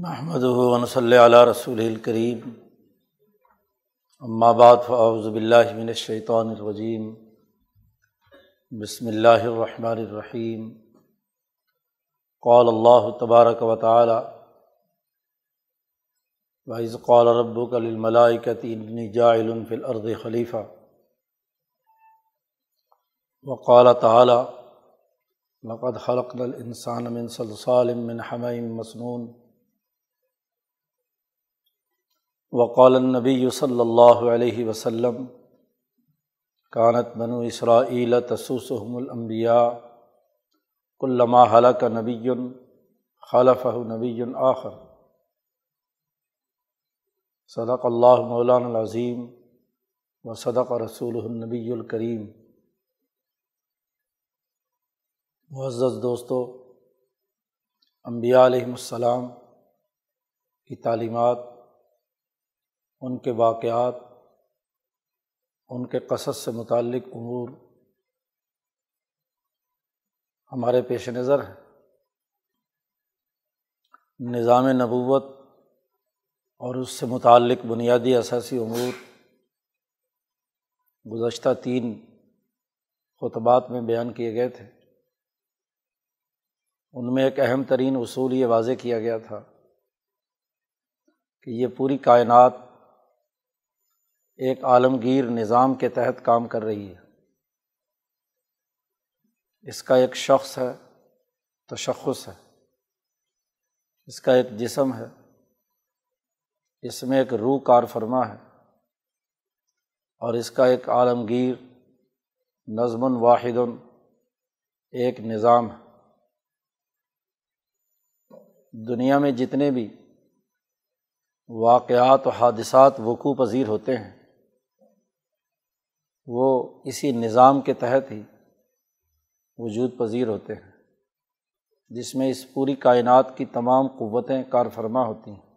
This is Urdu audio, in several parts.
محمد صلی علیہ رسول الکریم بعد فاعوذ باللہ من الشیطان الرجیم بسم اللہ الرحمن الرحیم قال اللہ تبارک و تعالی وعز قال ربک للملائکۃ انی جاعل فی الارض خلیفہ وقال تعالی لقد خلقنا الانسان من صلصال من حمأ مسنون وقال النبی صلی اللہ علیہ وسلم، کانت بنو اسرائیل تسوسحم الانبیاء، کلما حلق نبی خلف نبی آخر۔ صدق اللہ مولان العظیم و صدق رسول النبی الکریم۔ معزز دوستو امبیا علیہم السلام کی تعلیمات ان کے واقعات، ان کے قصص سے متعلق امور ہمارے پیش نظر ہے نظام نبوت اور اس سے متعلق بنیادی اثاثی امور گزشتہ تین خطبات میں بیان کیے گئے تھے۔ ان میں ایک اہم ترین اصول یہ واضح کیا گیا تھا کہ یہ پوری کائنات ایک عالمگیر نظام کے تحت کام کر رہی ہے۔ اس کا ایک شخص ہے، تشخص ہے۔ اس کا ایک جسم ہے۔ اس میں ایک روح کار فرما ہے۔ اور اس کا ایک عالمگیر نظم واحد ایک نظام ہے۔ دنیا میں جتنے بھی واقعات و حادثات وقوع پذیر ہوتے ہیں وہ اسی نظام کے تحت ہی وجود پذیر ہوتے ہیں، جس میں اس پوری کائنات کی تمام قوتیں کار فرما ہوتی ہیں۔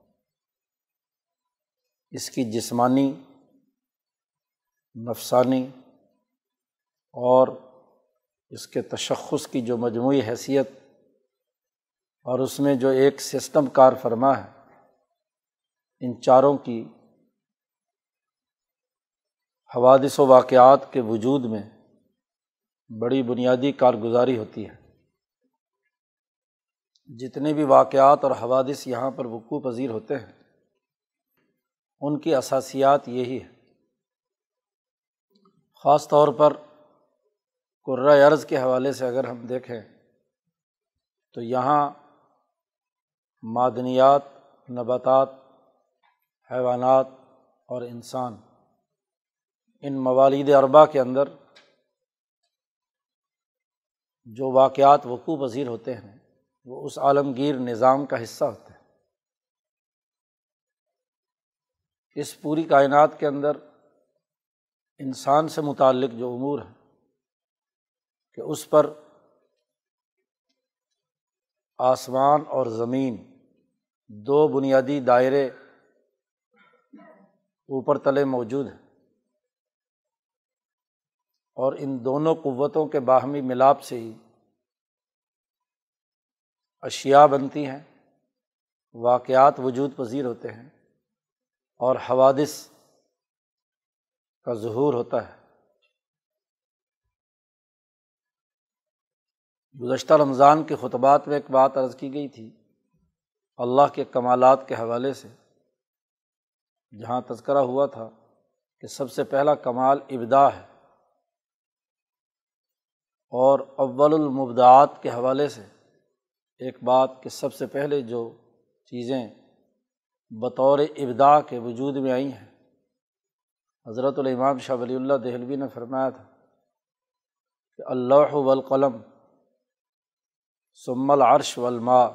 اس کی جسمانی، نفسانی اور اس کے تشخص کی جو مجموعی حیثیت اور اس میں جو ایک سسٹم کار فرما ہے، ان چاروں کی حوادث و واقعات کے وجود میں بڑی بنیادی کارگزاری ہوتی ہے۔ جتنے بھی واقعات اور حوادث یہاں پر وقوع پذیر ہوتے ہیں، ان کی اثاسیات یہی ہے خاص طور پر قرۂۂ عرض کے حوالے سے اگر ہم دیکھیں تو یہاں معدنیات، نباتات، حیوانات اور انسان ان موالید اربا کے اندر جو واقعات وقوع پذیر ہوتے ہیں، وہ اس عالمگیر نظام کا حصہ ہوتے ہیں۔ اس پوری کائنات کے اندر انسان سے متعلق جو امور ہیں، کہ اس پر آسمان اور زمین دو بنیادی دائرے اوپر تلے موجود ہیں۔ اور ان دونوں قوتوں کے باہمی ملاپ سے ہی اشیا بنتی ہیں، واقعات وجود پذیر ہوتے ہیں اور حوادث کا ظہور ہوتا ہے۔ گزشتہ رمضان کے خطبات میں ایک بات عرض کی گئی تھی، اللہ کے کمالات کے حوالے سے، جہاں تذکرہ ہوا تھا کہ سب سے پہلا کمال ابدا ہے۔ اور اول المبدعات کے حوالے سے ایک بات کہ سب سے پہلے جو چیزیں بطور ابدا کے وجود میں آئی ہیں، حضرت الامام شاہ ولی اللہ دہلوی نے فرمایا تھا کہ اللہ والقلم ثم العرش والماء،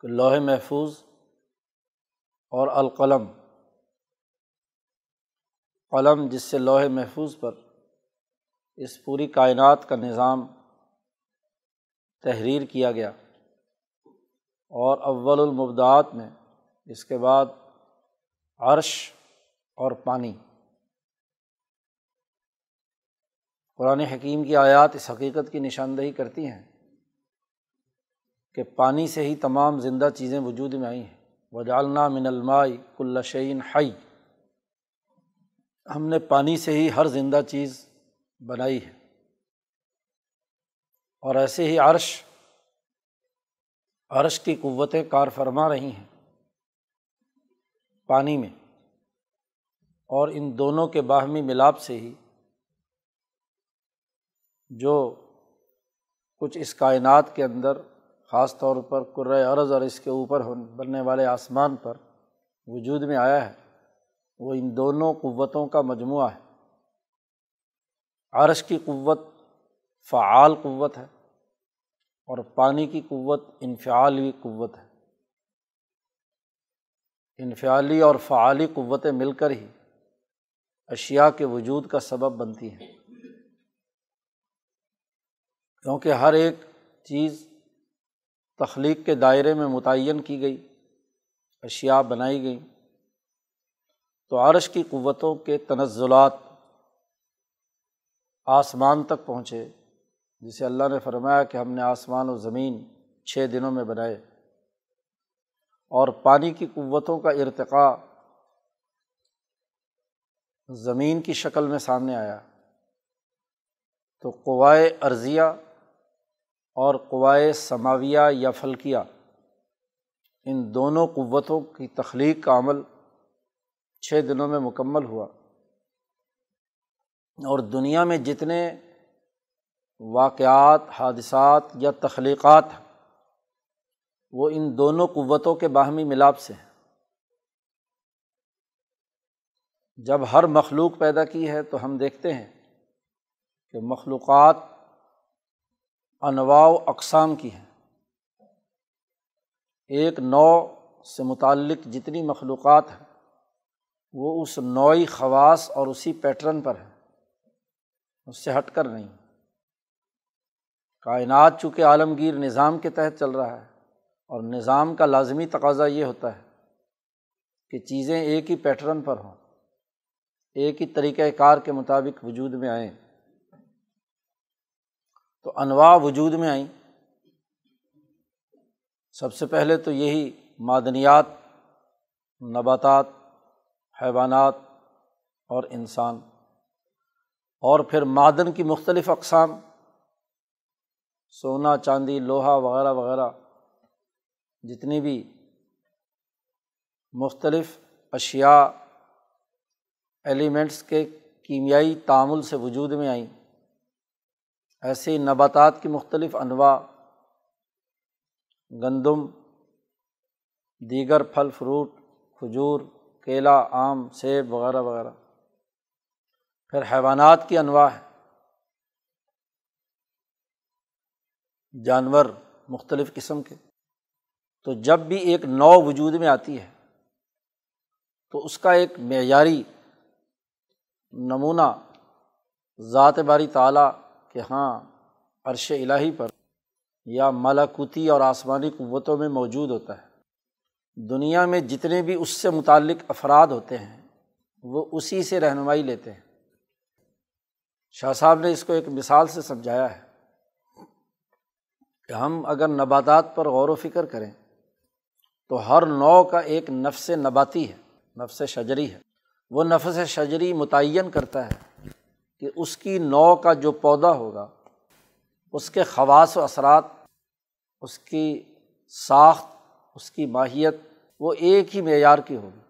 کہ لوہ محفوظ اور القلم۔ قلم جس سے لوہے محفوظ پر اس پوری کائنات کا نظام تحریر کیا گیا اور اول المبدعات میں اس کے بعد عرش اور پانی۔ قرآن حکیم کی آیات اس حقیقت کی نشاندہی کرتی ہیں کہ پانی سے ہی تمام زندہ چیزیں وجود میں آئی ہیں۔ وجالنا من المائی کل شعین ہائی ہم نے پانی سے ہی ہر زندہ چیز بنائی ہے۔ اور ایسے ہی عرش عرش کی قوتیں کار فرما رہی ہیں پانی میں۔ اور ان دونوں کے باہمی ملاپ سے ہی جو کچھ اس کائنات کے اندر خاص طور پر قرۂۂ عرض اور اس کے اوپر بننے والے آسمان پر وجود میں آیا ہے، وہ ان دونوں قوتوں کا مجموعہ ہے۔ عرش کی قوت فعال قوت ہے اور پانی کی قوت انفعالی قوت ہے۔ انفعالی اور فعالی قوتیں مل کر ہی اشیا کے وجود کا سبب بنتی ہیں۔ کیونکہ ہر ایک چیز تخلیق کے دائرے میں متعین کی گئی اشیا بنائی گئیں۔ تو عرش کی قوتوں کے تنزلات آسمان تک پہنچے، جسے اللہ نے فرمایا کہ ہم نے آسمان و زمین چھ دنوں میں بنائے۔ اور پانی کی قوتوں کا ارتقاء زمین کی شکل میں سامنے آیا۔ تو قوائے ارضیہ اور قوائے سماویہ یا فلکیہ، ان دونوں قوتوں کی تخلیق کا عمل چھ دنوں میں مکمل ہوا۔ اور دنیا میں جتنے واقعات، حادثات یا تخلیقات وہ ان دونوں قوتوں کے باہمی ملاپ سے ہیں۔ جب ہر مخلوق پیدا کی ہے تو ہم دیکھتے ہیں کہ مخلوقات انواع و اقسام کی ہیں۔ ایک نو سے متعلق جتنی مخلوقات ہیں، وہ اس نوعی خواص اور اسی پیٹرن پر ہے اس سے ہٹ کر نہیں۔ کائنات چونکہ عالمگیر نظام کے تحت چل رہا ہے اور نظام کا لازمی تقاضا یہ ہوتا ہے کہ چیزیں ایک ہی پیٹرن پر ہوں، ایک ہی طریقۂ کار کے مطابق وجود میں آئیں۔ تو انواع وجود میں آئیں۔ سب سے پہلے تو یہی معدنیات، نباتات، حیوانات اور انسان۔ اور پھر معدن کی مختلف اقسام، سونا، چاندی، لوہا وغیرہ وغیرہ، جتنی بھی مختلف اشیا ایلیمنٹس کے کیمیائی تعامل سے وجود میں آئیں۔ ایسے ہی نباتات کی مختلف انواع، گندم، دیگر پھل فروٹ کھجور، کیلا، آم، سیب وغیرہ وغیرہ۔ پھر حیوانات کی انواع ہے جانور مختلف قسم کے۔ تو جب بھی ایک نو وجود میں آتی ہے، تو اس کا ایک معیاری نمونہ ذات باری تعلیٰ کہ ہاں عرش الٰہی پر یا مالاکوتی اور آسمانی قوتوں میں موجود ہوتا ہے۔ دنیا میں جتنے بھی اس سے متعلق افراد ہوتے ہیں، وہ اسی سے رہنمائی لیتے ہیں۔ شاہ صاحب نے اس کو ایک مثال سے سمجھایا ہے کہ ہم اگر نباتات پر غور و فکر کریں تو ہر نو کا ایک نفس نباتی ہے، نفس شجری ہے۔ وہ نفس شجری متعین کرتا ہے کہ اس کی نو کا جو پودا ہوگا، اس کے خواص و اثرات، اس کی ساخت، اس کی ماہیت، وہ ایک ہی معیار کی ہوگی۔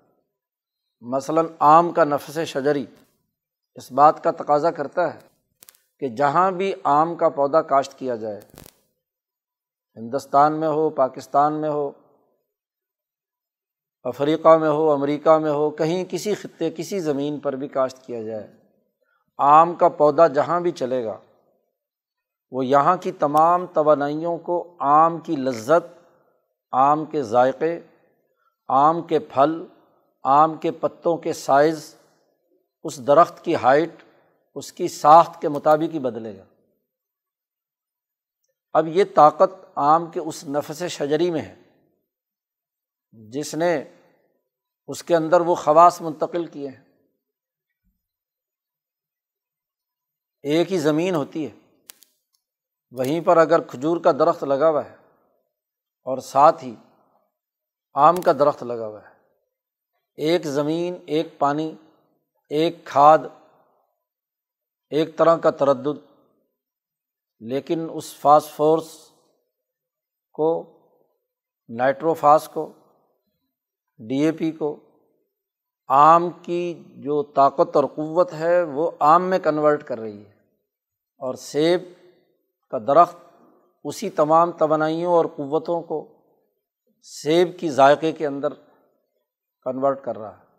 مثلاً آم کا نفس شجری اس بات کا تقاضا کرتا ہے کہ جہاں بھی آم کا پودا کاشت کیا جائے، ہندوستان میں ہو، پاکستان میں ہو، افریقہ میں ہو، امریکہ میں ہو، کہیں کسی خطے، کسی زمین پر بھی کاشت کیا جائے، آم کا پودا جہاں بھی چلے گا، وہ یہاں کی تمام توانائیوں کو آم کی لذت، آم کے ذائقے، آم کے پھل، آم کے پتوں کے سائز اس درخت کی ہائٹ اس کی ساخت کے مطابق ہی بدلے گا۔ اب یہ طاقت آم کے اس نفس شجری میں ہے، جس نے اس کے اندر وہ خواص منتقل کیے ہیں۔ ایک ہی زمین ہوتی ہے، وہیں پر اگر کھجور کا درخت لگا ہوا ہے اور ساتھ ہی آم کا درخت لگا ہوا ہے، ایک زمین، ایک پانی ایک کھاد، ایک طرح کا تردد، لیکن اس فاسفورس کو، نائٹروفاس کو، ڈی اے پی کو، آم کی جو طاقت اور قوت ہے وہ آم میں کنورٹ کر رہی ہے۔ اور سیب کا درخت اسی تمام توانائیوں اور قوتوں کو سیب کی ذائقے کے اندر کنورٹ کر رہا ہے۔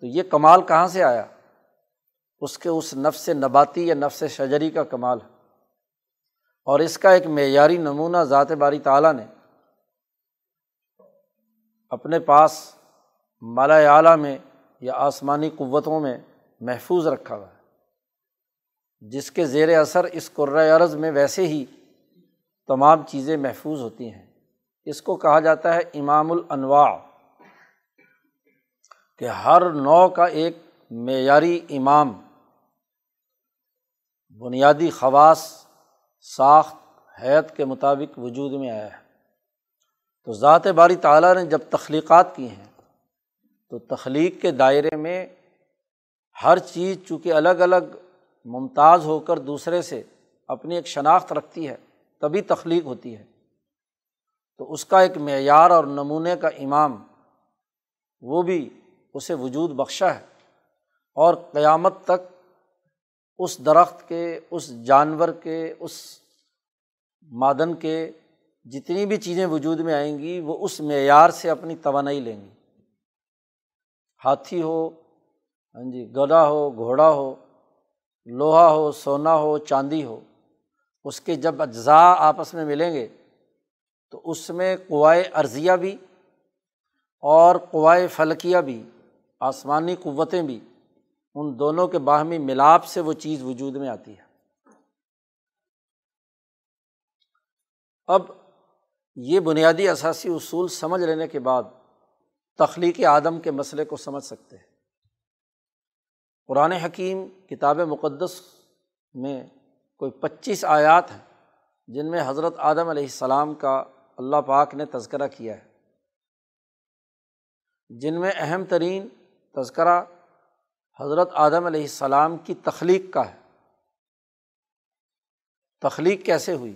تو یہ کمال کہاں سے آیا؟ اس کے اس نفس نباتی یا نفس شجری کا کمال ہے۔ اور اس کا ایک معیاری نمونہ ذات باری تعالیٰ نے اپنے پاس مالا اعلیٰ میں یا آسمانی قوتوں میں محفوظ رکھا ہوا ہے۔ جس کے زیر اثر اس عرض میں ویسے ہی تمام چیزیں محفوظ ہوتی ہیں۔ اس کو کہا جاتا ہے امام الانواع۔ کہ ہر نو کا ایک معیاری امام، بنیادی خواص، ساخت، حیت کے مطابق وجود میں آیا ہے۔ تو ذات باری تعالیٰ نے جب تخلیقات کی ہیں، تو تخلیق کے دائرے میں ہر چیز چونکہ الگ الگ ممتاز ہو کر دوسرے سے اپنی ایک شناخت رکھتی ہے، تبھی تخلیق ہوتی ہے۔ تو اس کا ایک معیار اور نمونے کا امام، وہ بھی اسے وجود بخشا ہے اور قیامت تک اس درخت کے، اس جانور کے، اس مادن کے جتنی بھی چیزیں وجود میں آئیں گی، وہ اس معیار سے اپنی توانائی لیں گی۔ ہاتھی ہو ہاں جی گدا ہو، گھوڑا ہو، لوہا ہو، سونا ہو، چاندی ہو، اس کے جب اجزاء آپس میں ملیں گے، تو اس میں قوائے ارضیہ بھی اور قوائے فلکیہ بھی آسمانی قوتیں بھی ان دونوں کے باہمی ملاپ سے وہ چیز وجود میں آتی ہے۔ اب یہ بنیادی اثاثی اصول سمجھ لینے کے بعد تخلیق آدم کے مسئلے کو سمجھ سکتے ہیں۔ قرآن حکیم، کتاب مقدس میں کوئی پچیس آیات ہیں جن میں حضرت آدم علیہ السلام کا اللہ پاک نے تذکرہ کیا ہے۔ جن میں اہم ترین تذکرہ حضرت آدم علیہ السلام کی تخلیق کا ہے۔ تخلیق کیسے ہوئی؟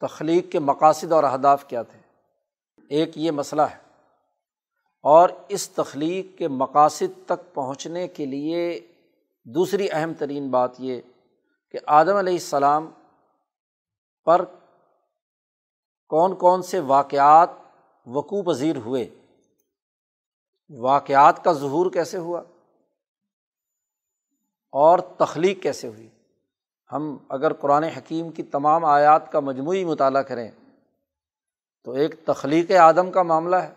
تخلیق کے مقاصد اور اہداف کیا تھے؟ ایک یہ مسئلہ ہے۔ اور اس تخلیق کے مقاصد تک پہنچنے کے لیے دوسری اہم ترین بات یہ کہ آدم علیہ السلام پر کون کون سے واقعات وقوع پذیر ہوئے۔ واقعات کا ظہور کیسے ہوا؟ اور تخلیق کیسے ہوئی؟ ہم اگر قرآن حکیم کی تمام آیات کا مجموعی مطالعہ کریں تو ایک تخلیق آدم کا معاملہ ہے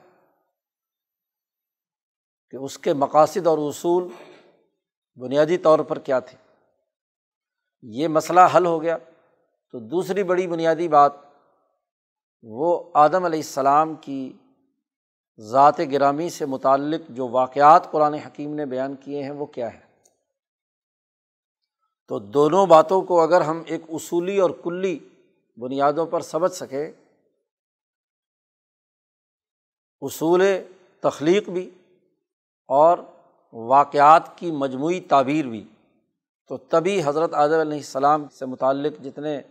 کہ اس کے مقاصد اور اصول بنیادی طور پر کیا تھے۔ یہ مسئلہ حل ہو گیا تو دوسری بڑی بنیادی بات وہ آدم علیہ السلام کی ذات گرامی سے متعلق جو واقعات قرآن حکیم نے بیان کیے ہیں، وہ کیا ہے تو دونوں باتوں کو اگر ہم ایک اصولی اور کلی بنیادوں پر سمجھ سکیں، اصول تخلیق بھی اور واقعات کی مجموعی تعبیر بھی، تو تبھی حضرت عادل علیہ السلام سے متعلق جتنے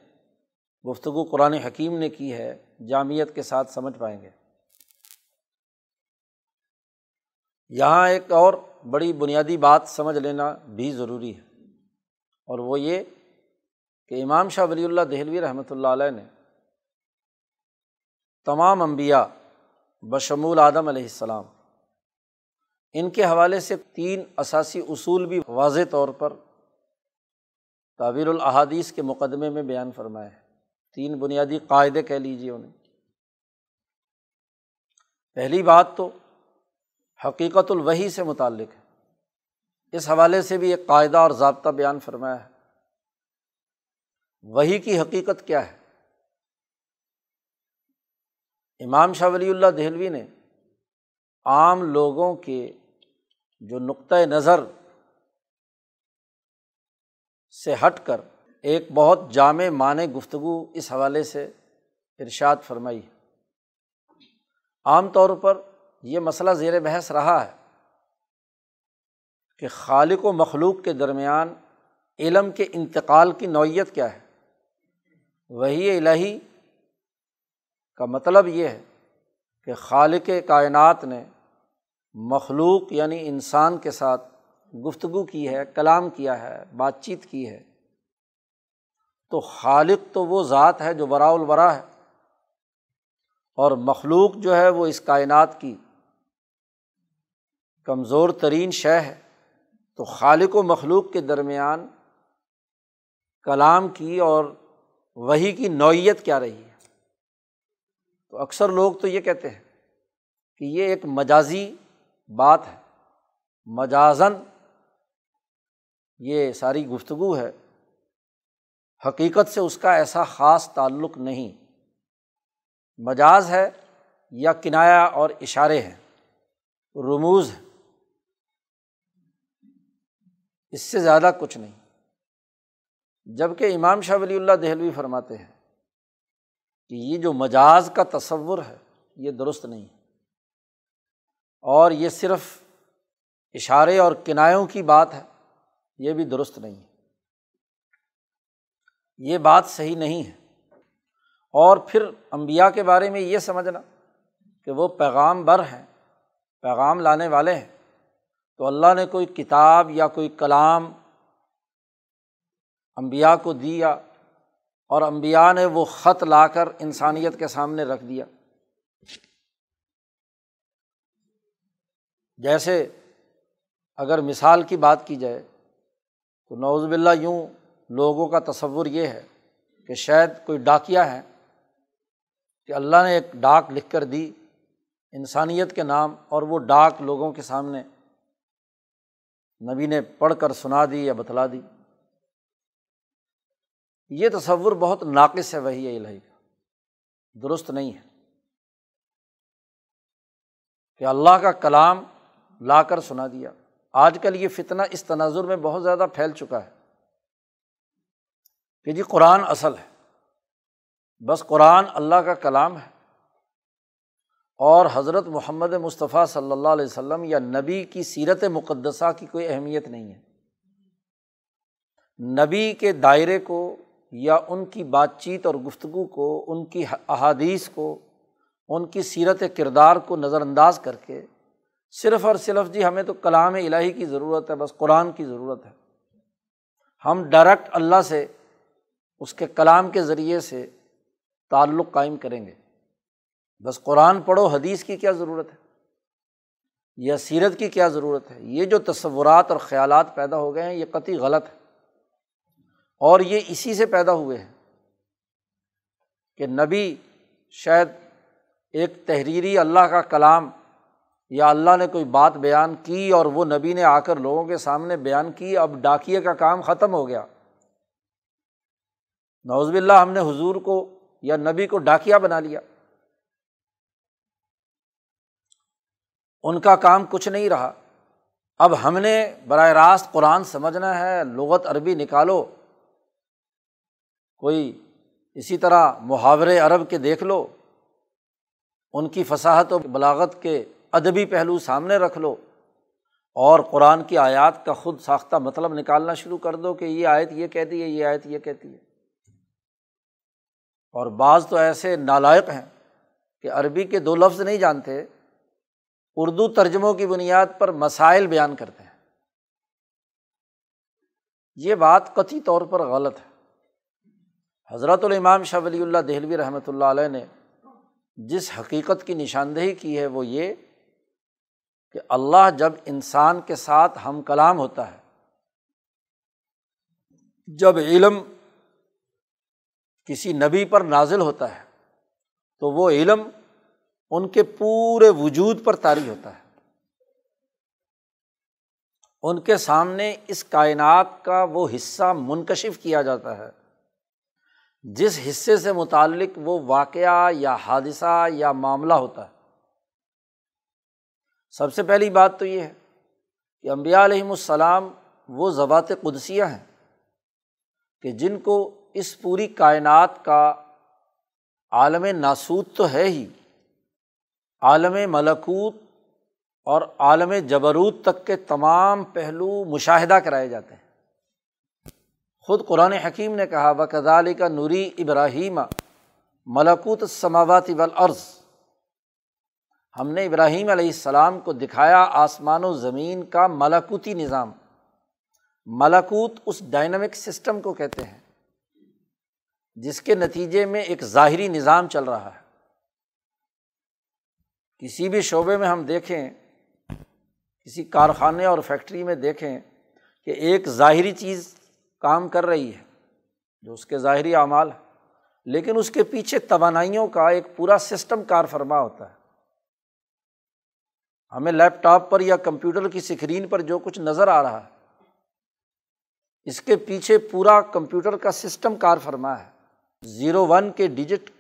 گفتگو قرآن حکیم نے کی ہے جامعت کے ساتھ سمجھ پائیں گے۔ یہاں ایک اور بڑی بنیادی بات سمجھ لینا بھی ضروری ہے، اور وہ یہ کہ امام شاہ ولی اللہ دہلوی رحمۃ اللہ علیہ نے تمام انبیاء بشمول آدم علیہ السلام، ان کے حوالے سے تین اثاثی اصول بھی واضح طور پر تعبیر الحادیث کے مقدمے میں بیان فرمائے ہیں۔ تین بنیادی قاعدے کہہ لیجیے انہیں۔ پہلی بات تو حقیقت الوحی سے متعلق ہے۔ اس حوالے سے بھی ایک قاعدہ اور ضابطہ بیان فرمایا ہے۔ وہی کی حقیقت کیا ہے؟ امام شاہ ولی اللہ دہلوی نے عام لوگوں کے جو نقطۂ نظر سے ہٹ کر ایک بہت جامع معنی گفتگو اس حوالے سے ارشاد فرمائی عام طور پر یہ مسئلہ زیر بحث رہا ہے کہ خالق و مخلوق کے درمیان علم کے انتقال کی نوعیت کیا ہے۔ وہی الہی کا مطلب یہ ہے کہ خالق کائنات نے مخلوق یعنی انسان کے ساتھ گفتگو کی ہے، کلام کیا ہے، بات چیت کی ہے۔ تو خالق تو وہ ذات ہے جو برا البرا ہے اور مخلوق جو ہے وہ اس کائنات کی کمزور ترین شے ہے۔ تو خالق و مخلوق کے درمیان کلام کی اور وہی کی نوعیت کیا رہی ہے؟ تو اکثر لوگ تو یہ کہتے ہیں کہ یہ ایک مجازی بات ہے۔ مجازن یہ ساری گفتگو ہے۔ حقیقت سے اس کا ایسا خاص تعلق نہیں۔ مجاز ہے یا کنایا اور اشارے ہیں۔ رموز ہے۔ اس سے زیادہ کچھ نہیں۔ جبکہ امام شاہ ولی اللہ دہلوی فرماتے ہیں کہ یہ جو مجاز کا تصور ہے، یہ درست نہیں اور یہ صرف اشارے اور کنایوں کی بات ہے، یہ بھی درست نہیں ہے۔ یہ بات صحیح نہیں ہے۔ اور پھر امبیا کے بارے میں یہ سمجھنا کہ وہ پیغام بر ہیں، پیغام لانے والے ہیں۔ تو اللہ نے کوئی کتاب یا کوئی کلام امبیا کو دیا اور امبیا نے وہ خط لا کر انسانیت کے سامنے رکھ دیا۔ جیسے اگر مثال کی بات کی جائے تو نوز باللہ یوں لوگوں کا تصور یہ ہے کہ شاید کوئی ڈاکیا ہے کہ اللہ نے ایک ڈاک لکھ کر دی انسانیت کے نام اور وہ ڈاک لوگوں کے سامنے نبی نے پڑھ کر سنا دی یا بتلا دی۔ یہ تصور بہت ناقص ہے وہی الہی کا۔ درست نہیں ہے۔ کہ اللہ کا کلام لا کر سنا دیا۔ آج کل یہ فتنہ اس تناظر میں بہت زیادہ پھیل چکا ہے۔ کہ جی قرآن اصل ہے۔ بس قرآن اللہ کا کلام ہے۔ اور حضرت محمد مصطفیٰ صلی اللہ علیہ وسلم یا نبی کی سیرت مقدسہ کی کوئی اہمیت نہیں ہے۔ نبی کے دائرے کو یا ان کی بات چیت اور گفتگو کو، ان کی احادیث کو، ان کی سیرت کردار کو نظر انداز کر کے صرف اور صرف جی ہمیں تو کلام الہی کی ضرورت ہے، بس قرآن کی ضرورت ہے۔ ہم ڈائریکٹ اللہ سے، اس کے کلام کے ذریعے سے تعلق قائم کریں گے۔ بس قرآن پڑھو، حدیث کی کیا ضرورت ہے؟ یا سیرت کی کیا ضرورت ہے؟ یہ جو تصورات اور خیالات پیدا ہو گئے ہیں، یہ قطعی غلط ہے۔ اور یہ اسی سے پیدا ہوئے ہیں کہ نبی شاید ایک تحریری اللہ کا کلام یا اللہ نے کوئی بات بیان کی اور وہ نبی نے آ کر لوگوں کے سامنے بیان کی، اب ڈاکیے کا کام ختم ہو گیا۔ نوزب اللہ ہم نے حضور کو یا نبی کو ڈاکیا بنا لیا۔ ان کا کام کچھ نہیں رہا۔ اب ہم نے براہ راست قرآن سمجھنا ہے، لغت عربی نکالو۔ کوئی اسی طرح محاورے عرب کے دیکھ لو۔ ان کی فصاحت و بلاغت کے ادبی پہلو سامنے رکھ لو۔ اور قرآن کی آیات کا خود ساختہ مطلب نکالنا شروع کر دو کہ یہ آیت یہ کہتی ہے، یہ آیت یہ کہتی ہے۔ اور بعض تو ایسے نالائق ہیں کہ عربی کے دو لفظ نہیں جانتے۔ اردو ترجموں کی بنیاد پر مسائل بیان کرتے ہیں۔ یہ بات قطعی طور پر غلط ہے۔ حضرت الامام شاہ ولی اللہ دہلوی رحمۃ اللہ علیہ نے جس حقیقت کی نشاندہی کی ہے وہ یہ کہ اللہ جب انسان کے ساتھ ہم کلام ہوتا ہے، جب علم کسی نبی پر نازل ہوتا ہے تو وہ علم ان کے پورے وجود پر طاری ہوتا ہے۔ ان کے سامنے اس کائنات کا وہ حصہ منکشف کیا جاتا ہے۔ جس حصے سے متعلق وہ واقعہ یا حادثہ یا معاملہ ہوتا ہے۔ سب سے پہلی بات تو یہ ہے کہ امبیا علیہم السلام وہ ضوات قدسیہ ہیں کہ جن کو اس پوری کائنات کا عالم ناسود تو ہے ہی۔ عالم ملکوت اور عالم جبروت تک کے تمام پہلو مشاہدہ کرائے جاتے ہیں۔ خود قرآن حکیم نے کہا بکدال کا نوری ابراہیم ملکوت سماوات والارض ہم نے ابراہیم علیہ السلام کو دکھایا آسمان و زمین کا ملاکوتی نظام۔ ملاکوت اس ڈائنامک سسٹم کو کہتے ہیں، جس کے نتیجے میں ایک ظاہری نظام چل رہا ہے۔ کسی بھی شعبے میں ہم دیکھیں، کسی کارخانے اور فیکٹری میں دیکھیں کہ ایک ظاہری چیز کام کر رہی ہے، جو اس کے ظاہری اعمال ہے لیکن اس کے پیچھے توانائیوں کا ایک پورا سسٹم کار فرما ہوتا ہے۔ ہمیں لیپ ٹاپ پر یا کمپیوٹر کی اسکرین پر جو کچھ نظر آ رہا ہے، اس کے پیچھے پورا کمپیوٹر کا سسٹم کار فرما ہے۔ زیرو ون کے ڈیجٹ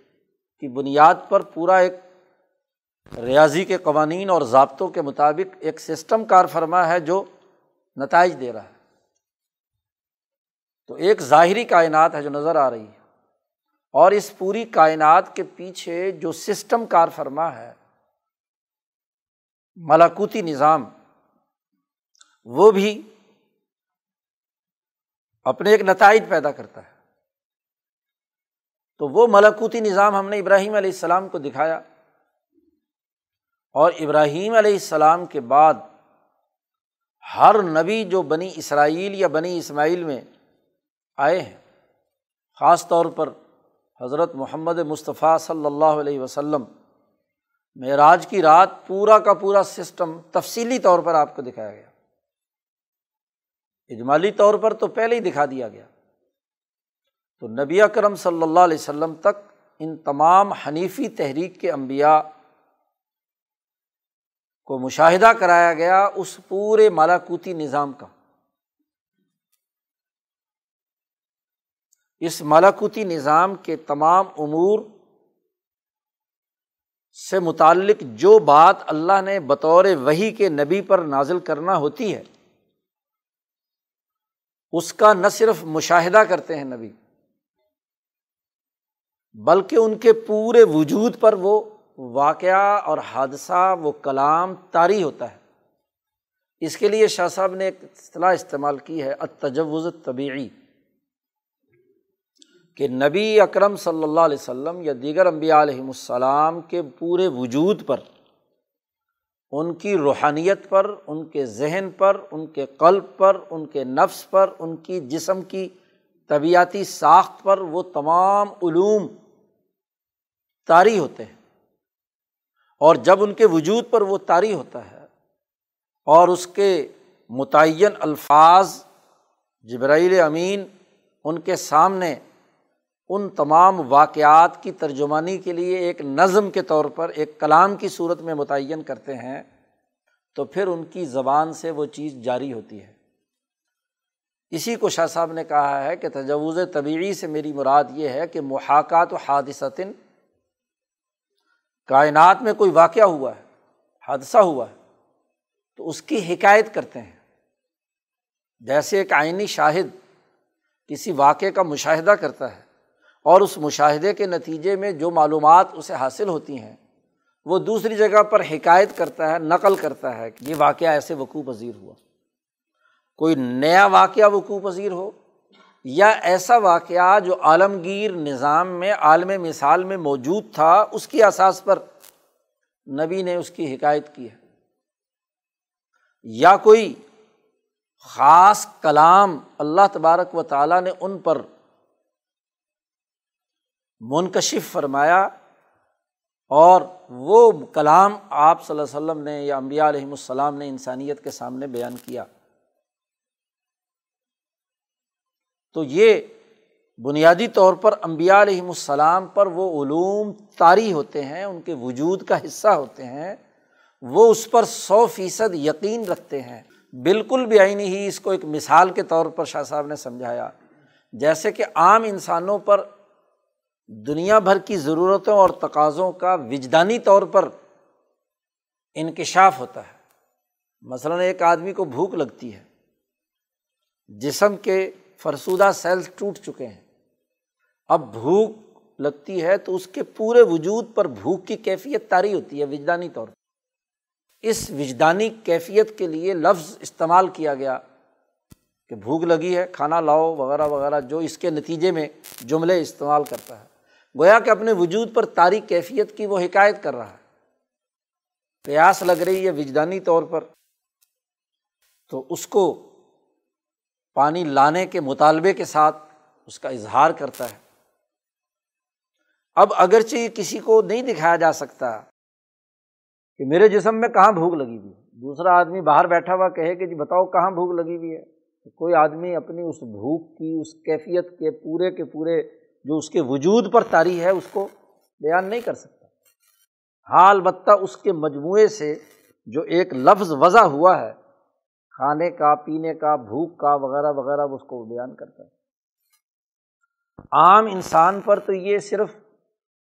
کی بنیاد پر پورا ایک ریاضی کے قوانین اور ضابطوں کے مطابق ایک سسٹم کار فرما ہے جو نتائج دے رہا ہے۔ تو ایک ظاہری کائنات ہے جو نظر آ رہی ہے۔ اور اس پوری کائنات کے پیچھے جو سسٹم کار فرما ہے، ملاکوتی نظام، وہ بھی اپنے ایک نتائج پیدا کرتا ہے۔ تو وہ ملاکوتی نظام ہم نے ابراہیم علیہ السلام کو دکھایا۔ اور ابراہیم علیہ السلام کے بعد ہر نبی جو بنی اسرائیل یا بنی اسماعیل میں آئے ہیں، خاص طور پر حضرت محمد مصطفیٰ صلی اللہ علیہ وسلم، معراج کی رات پورا کا پورا سسٹم تفصیلی طور پر آپ کو دکھایا گیا۔ اجمالی طور پر تو پہلے ہی دکھا دیا گیا۔ تو نبی اکرم صلی اللہ علیہ وسلم تک ان تمام حنیفی تحریک کے انبیاء کو مشاہدہ کرایا گیا اس پورے مالاکوتی نظام کا۔ اس مالاکوتی نظام کے تمام امور سے متعلق جو بات اللہ نے بطور وہی کے نبی پر نازل کرنا ہوتی ہے، اس کا نہ صرف مشاہدہ کرتے ہیں نبی، بلکہ ان کے پورے وجود پر وہ واقعہ اور حادثہ، وہ کلام طاری ہوتا ہے۔ اس کے لیے شاہ صاحب نے ایک اصطلاح استعمال کی ہے اتجوز طبعی کہ نبی اکرم صلی اللہ علیہ وسلم یا دیگر امبیا علیہم السلام کے پورے وجود پر، ان کی روحانیت پر، ان کے ذہن پر، ان کے قلب پر، ان کے نفس پر، ان کی جسم کی طبیعتی ساخت پر وہ تمام علوم طاری ہوتے ہیں۔ اور جب ان کے وجود پر وہ طاری ہوتا ہے اور اس کے متعین الفاظ جبرائیل امین ان کے سامنے ان تمام واقعات کی ترجمانی کے لیے ایک نظم کے طور پر ایک کلام کی صورت میں متعین کرتے ہیں، تو پھر ان کی زبان سے وہ چیز جاری ہوتی ہے۔ اسی کو شاہ صاحب نے کہا ہے کہ تجوز طبیعی سے میری مراد یہ ہے کہ محاکات و حادثتاً کائنات میں کوئی واقعہ ہوا ہے، حادثہ ہوا ہے، تو اس کی حکایت کرتے ہیں۔ جیسے ایک آئینی شاہد کسی واقعے کا مشاہدہ کرتا ہے اور اس مشاہدے کے نتیجے میں جو معلومات اسے حاصل ہوتی ہیں، وہ دوسری جگہ پر حکایت کرتا ہے، نقل کرتا ہے کہ یہ واقعہ ایسے وقوع پذیر ہوا۔ کوئی نیا واقعہ وقوع پذیر ہو یا ایسا واقعہ جو عالمگیر نظام میں، عالم مثال میں موجود تھا، اس کی اساس پر نبی نے اس کی حکایت کی ہے۔ یا کوئی خاص کلام اللہ تبارک و تعالیٰ نے ان پر منکشف فرمایا اور وہ کلام آپ صلی اللہ علیہ وسلم نے یا امبیا علیہم السلام نے انسانیت کے سامنے بیان کیا۔ تو یہ بنیادی طور پر امبیا علیہم السلام پر وہ علوم طاری ہوتے ہیں، ان کے وجود کا حصہ ہوتے ہیں، وہ اس پر سو فیصد یقین رکھتے ہیں۔ بالکل بھی آئی نہیں اس کو ایک مثال کے طور پر شاہ صاحب نے سمجھایا۔ جیسے کہ عام انسانوں پر دنیا بھر کی ضرورتوں اور تقاضوں کا وجدانی طور پر انکشاف ہوتا ہے۔ مثلاً ایک آدمی کو بھوک لگتی ہے، جسم کے فرسودہ سیلس ٹوٹ چکے ہیں۔ اب بھوک لگتی ہے تو اس کے پورے وجود پر بھوک کی کیفیت تاری ہوتی ہے، وجدانی طور پر۔ اس وجدانی کیفیت کے لیے لفظ استعمال کیا گیا کہ بھوک لگی ہے، کھانا لاؤ وغیرہ وغیرہ، جو اس کے نتیجے میں جملے استعمال کرتا ہے۔ گویا کہ اپنے وجود پر تاریخ کیفیت کی وہ حکایت کر رہا ہے۔ پیاس لگ رہی ہے وجدانی طور پر۔ تو اس کو پانی لانے کے مطالبے کے ساتھ اس کا اظہار کرتا ہے۔ اب اگرچہ یہ کسی کو نہیں دکھایا جا سکتا کہ میرے جسم میں کہاں بھوک لگی ہوئی ہے۔ دوسرا آدمی باہر بیٹھا ہوا کہے کہ جی بتاؤ کہاں بھوک لگی ہوئی ہے۔ کوئی آدمی اپنی اس بھوک کی، اس کیفیت کے پورے کے پورے جو اس کے وجود پر تاری ہے، اس کو بیان نہیں کر سکتا۔ ہاں البتہ اس کے مجموعے سے جو ایک لفظ وضع ہوا ہے کھانے کا، پینے کا، بھوک کا، وغیرہ وغیرہ اس کو بیان کرتا ہے۔ عام انسان پر تو یہ صرف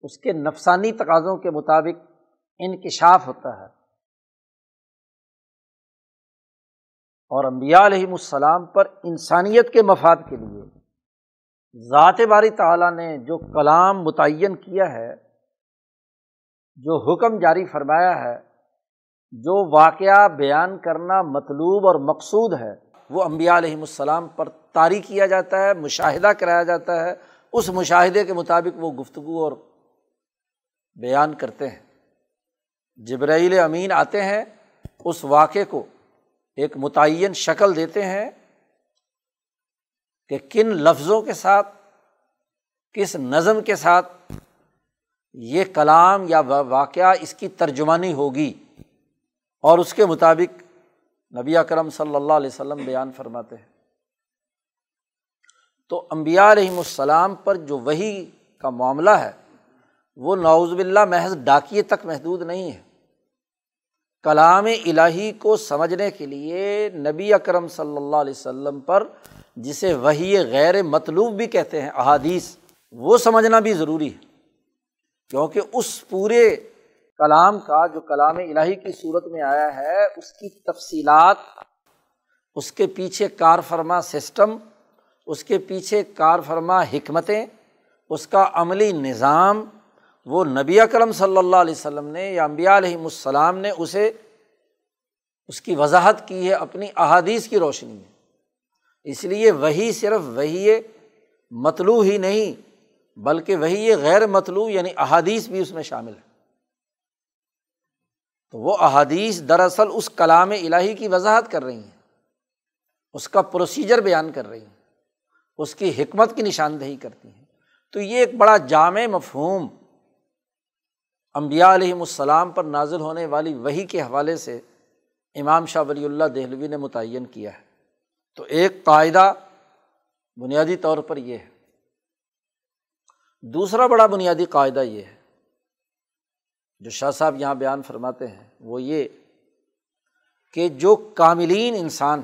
اس کے نفسانی تقاضوں کے مطابق انکشاف ہوتا ہے۔ اور امبیا علیہم السلام پر انسانیت کے مفاد کے لیے ذات باری تعالیٰ نے جو کلام متعین کیا ہے، جو حکم جاری فرمایا ہے جو واقعہ بیان کرنا مطلوب اور مقصود ہے، وہ امبیا علیہم السلام پر طاری کیا جاتا ہے، مشاہدہ کرایا جاتا ہے۔ اس مشاہدے کے مطابق وہ گفتگو اور بیان کرتے ہیں۔ جبرائیل امین آتے ہیں، اس واقعے کو ایک متعین شکل دیتے ہیں کہ کن لفظوں کے ساتھ، کس نظم کے ساتھ یہ کلام یا واقعہ اس کی ترجمانی ہوگی۔ اور اس کے مطابق نبی اکرم صلی اللہ علیہ وسلم بیان فرماتے ہیں۔ تو امبیا علیہم السلام پر جو وہی کا معاملہ ہے، وہ نوز باللہ محض ڈاکیے تک محدود نہیں ہے۔ کلام الہی کو سمجھنے کے لیے نبی اکرم صلی اللہ علیہ وسلم پر جسے وہی غیر مطلوب بھی کہتے ہیں، احادیث، وہ سمجھنا بھی ضروری ہے۔ کیونکہ اس پورے کلام کا جو کلام الہی کی صورت میں آیا ہے، اس کی تفصیلات، اس کے پیچھے کار فرما سسٹم، اس کے پیچھے کار فرما حکمتیں، اس کا عملی نظام، وہ نبی اکرم صلی اللہ علیہ وسلم نے یا امبیا علیہم السلام نے اسے، اس کی وضاحت کی ہے اپنی احادیث کی روشنی میں۔ اس لیے وہی صرف وہی مطلوع ہی نہیں، بلکہ وہی غیر مطلوع یعنی احادیث بھی اس میں شامل ہے تو وہ احادیث دراصل اس کلام الہی کی وضاحت کر رہی ہیں، اس کا پروسیجر بیان کر رہی ہیں، اس کی حکمت کی نشاندہی کرتی ہیں۔ تو یہ ایک بڑا جامع مفہوم امبیا علیہم السلام پر نازل ہونے والی وہی کے حوالے سے امام شاہ ولی اللہ دہلوی نے متعین کیا ہے۔ تو ایک قاعدہ بنیادی طور پر یہ ہے۔ دوسرا بڑا بنیادی قاعدہ یہ ہے جو شاہ صاحب یہاں بیان فرماتے ہیں، وہ یہ کہ جو کاملین انسان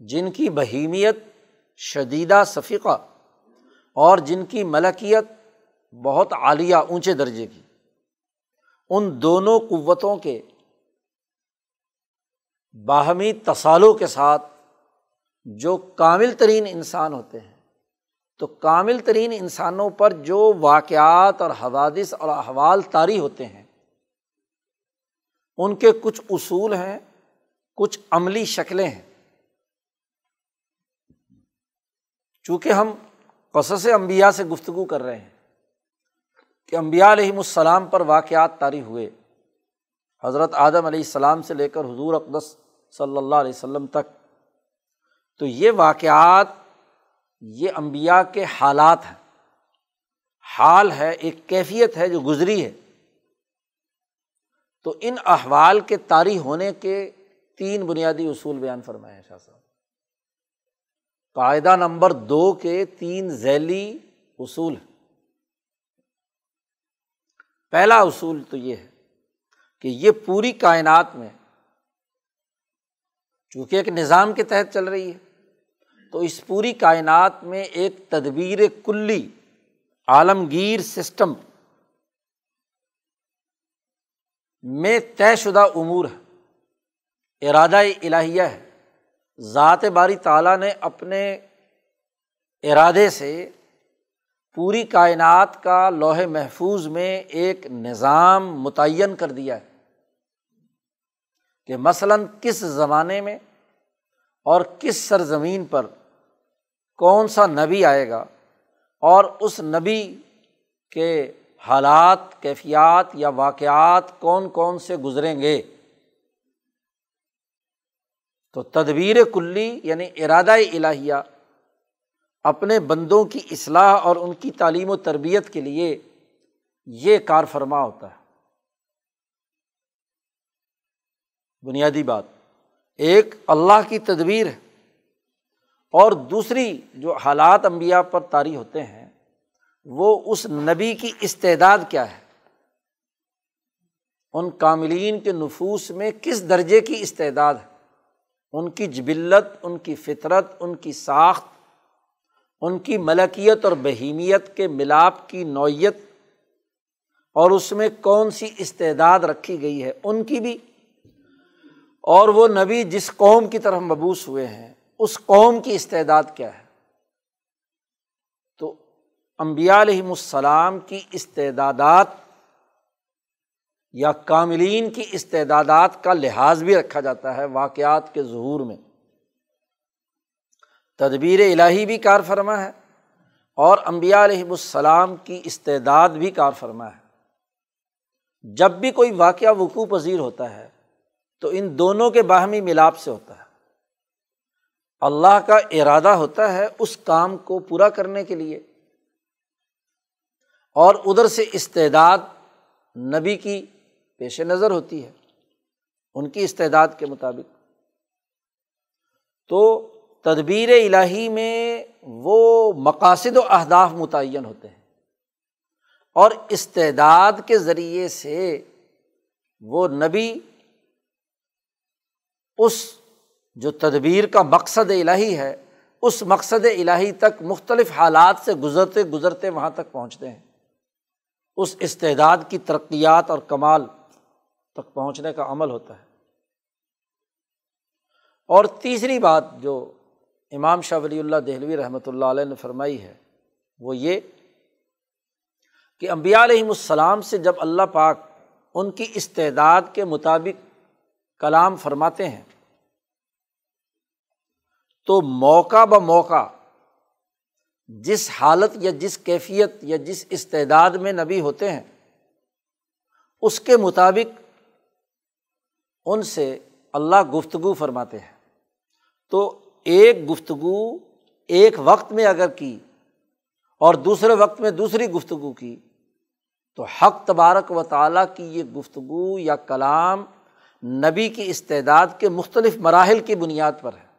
جن کی بہیمیت، شدیدہ صفیقہ اور جن کی ملکیت بہت عالیہ، اونچے درجے کی، ان دونوں قوتوں کے باہمی تصالوں کے ساتھ جو کامل ترین انسان ہوتے ہیں تو کامل ترین انسانوں پر جو واقعات اور حوادث اور احوال طاری ہوتے ہیں، ان کے کچھ اصول ہیں، کچھ عملی شکلیں ہیں۔ چونکہ ہم قصص امبیا سے گفتگو کر رہے ہیں کہ امبیا علیہم السلام پر واقعات طاری ہوئے۔ حضرت آدم علیہ السلام سے لے کر حضور اقدس صلی اللہ علیہ وسلم تک۔ تو یہ واقعات یہ امبیا کے حالات ہیں۔ حال ہے، ایک کیفیت ہے جو گزری ہے۔ تو ان احوال کے طاری ہونے کے تین بنیادی اصول بیان فرمائے شاہ صاحب۔ قاعدہ نمبر دو کے تین ذیلی اصول ہیں۔ پہلا اصول تو یہ ہے کہ یہ پوری کائنات میں، چونکہ ایک نظام کے تحت چل رہی ہے تو اس پوری کائنات میں ایک تدبیر کلی عالمگیر سسٹم میں طے شدہ امور ہے۔ ارادہ الہیہ ہے۔ ذات باری تعالیٰ نے اپنے ارادے سے پوری کائنات کا لوہے محفوظ میں ایک نظام متعین کر دیا ہے کہ مثلاً کس زمانے میں اور کس سرزمین پر کون سا نبی آئے گا اور اس نبی کے حالات، کیفیات یا واقعات کون کون سے گزریں گے؟ تو تدبیر کلی یعنی ارادہ الہیہ اپنے بندوں کی اصلاح اور ان کی تعلیم و تربیت کے لیے یہ کار فرما ہوتا ہے۔ بنیادی بات، ایک اللہ کی تدبیر ہے۔ اور دوسری جو حالات انبیاء پر طاری ہوتے ہیں، وہ اس نبی کی استعداد کیا ہے؟ ان کاملین کے نفوس میں کس درجے کی استعداد ہے؟ ان کی جبلت، ان کی فطرت، ان کی ساخت، ان کی ملکیت اور بہیمیت کے ملاپ کی نوعیت، اور اس میں کون سی استعداد رکھی گئی ہے؟ ان کی بھی۔ اور وہ نبی جس قوم کی طرف مبوس ہوئے ہیں اس قوم کی استعداد کیا ہے؟ تو امبیا علیہم السلام کی استعدادات یا کاملین کی استعدادات کا لحاظ بھی رکھا جاتا ہے واقعات کے ظہور میں۔ تدبیر الہی بھی کار فرما ہے اور امبیا علیہم السلام کی استعداد بھی کار فرما ہے۔ جب بھی کوئی واقعہ وقوع پذیر ہوتا ہے تو ان دونوں کے باہمی ملاپ سے ہوتا ہے۔ اللہ کا ارادہ ہوتا ہے اس کام کو پورا کرنے کے لیے۔ اور ادھر سے استعداد نبی کی پیش نظر ہوتی ہے، ان کی استعداد کے مطابق۔ تو تدبیر الہی میں وہ مقاصد و اہداف متعین ہوتے ہیں۔ اور استعداد کے ذریعے سے وہ نبی اس جو تدبیر کا مقصد الہی ہے، اس مقصد الہی تک مختلف حالات سے گزرتے گزرتے وہاں تک پہنچتے ہیں۔ اس استعداد کی ترقیات اور کمال تک پہنچنے کا عمل ہوتا ہے۔ اور تیسری بات جو امام شاہ ولی اللہ دہلوی رحمۃ اللہ علیہ نے فرمائی ہے، وہ یہ کہ امبیا علیہم السلام سے جب اللہ پاک ان کی استعداد کے مطابق کلام فرماتے ہیں تو موقع ب موقع جس حالت یا جس کیفیت یا جس استعداد میں نبی ہوتے ہیں، اس کے مطابق ان سے اللہ گفتگو فرماتے ہیں۔ تو ایک گفتگو ایک وقت میں اگر کی اور دوسرے وقت میں دوسری گفتگو کی، تو حق تبارک و تعالیٰ کی یہ گفتگو یا کلام نبی کی استعداد کے مختلف مراحل کی بنیاد پر ہے۔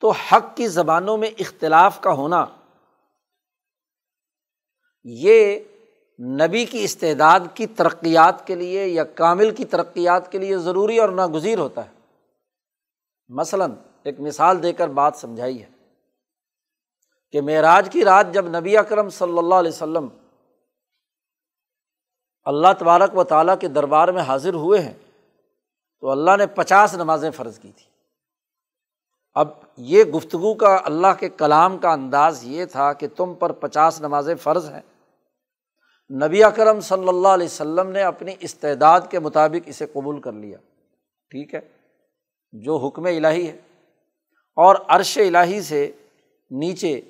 تو حق کی زبانوں میں اختلاف کا ہونا، یہ نبی کی استعداد کی ترقیات کے لیے یا کامل کی ترقیات کے لیے ضروری اور ناگزیر ہوتا ہے۔ مثلاً ایک مثال دے کر بات سمجھائی ہے کہ معراج کی رات جب نبی اکرم صلی اللہ علیہ وسلم اللہ تبارک و تعالیٰ کے دربار میں حاضر ہوئے ہیں تو اللہ نے پچاس نمازیں فرض کی تھیں۔ اب یہ گفتگو کا اللہ کے کلام کا انداز یہ تھا کہ تم پر پچاس نمازیں فرض ہیں۔ نبی اکرم صلی اللہ علیہ وسلم نے اپنی استعداد کے مطابق اسے قبول کر لیا۔ ٹھیک ہے؟ جو حکم الہی ہے۔ اور عرش الہی سے نیچے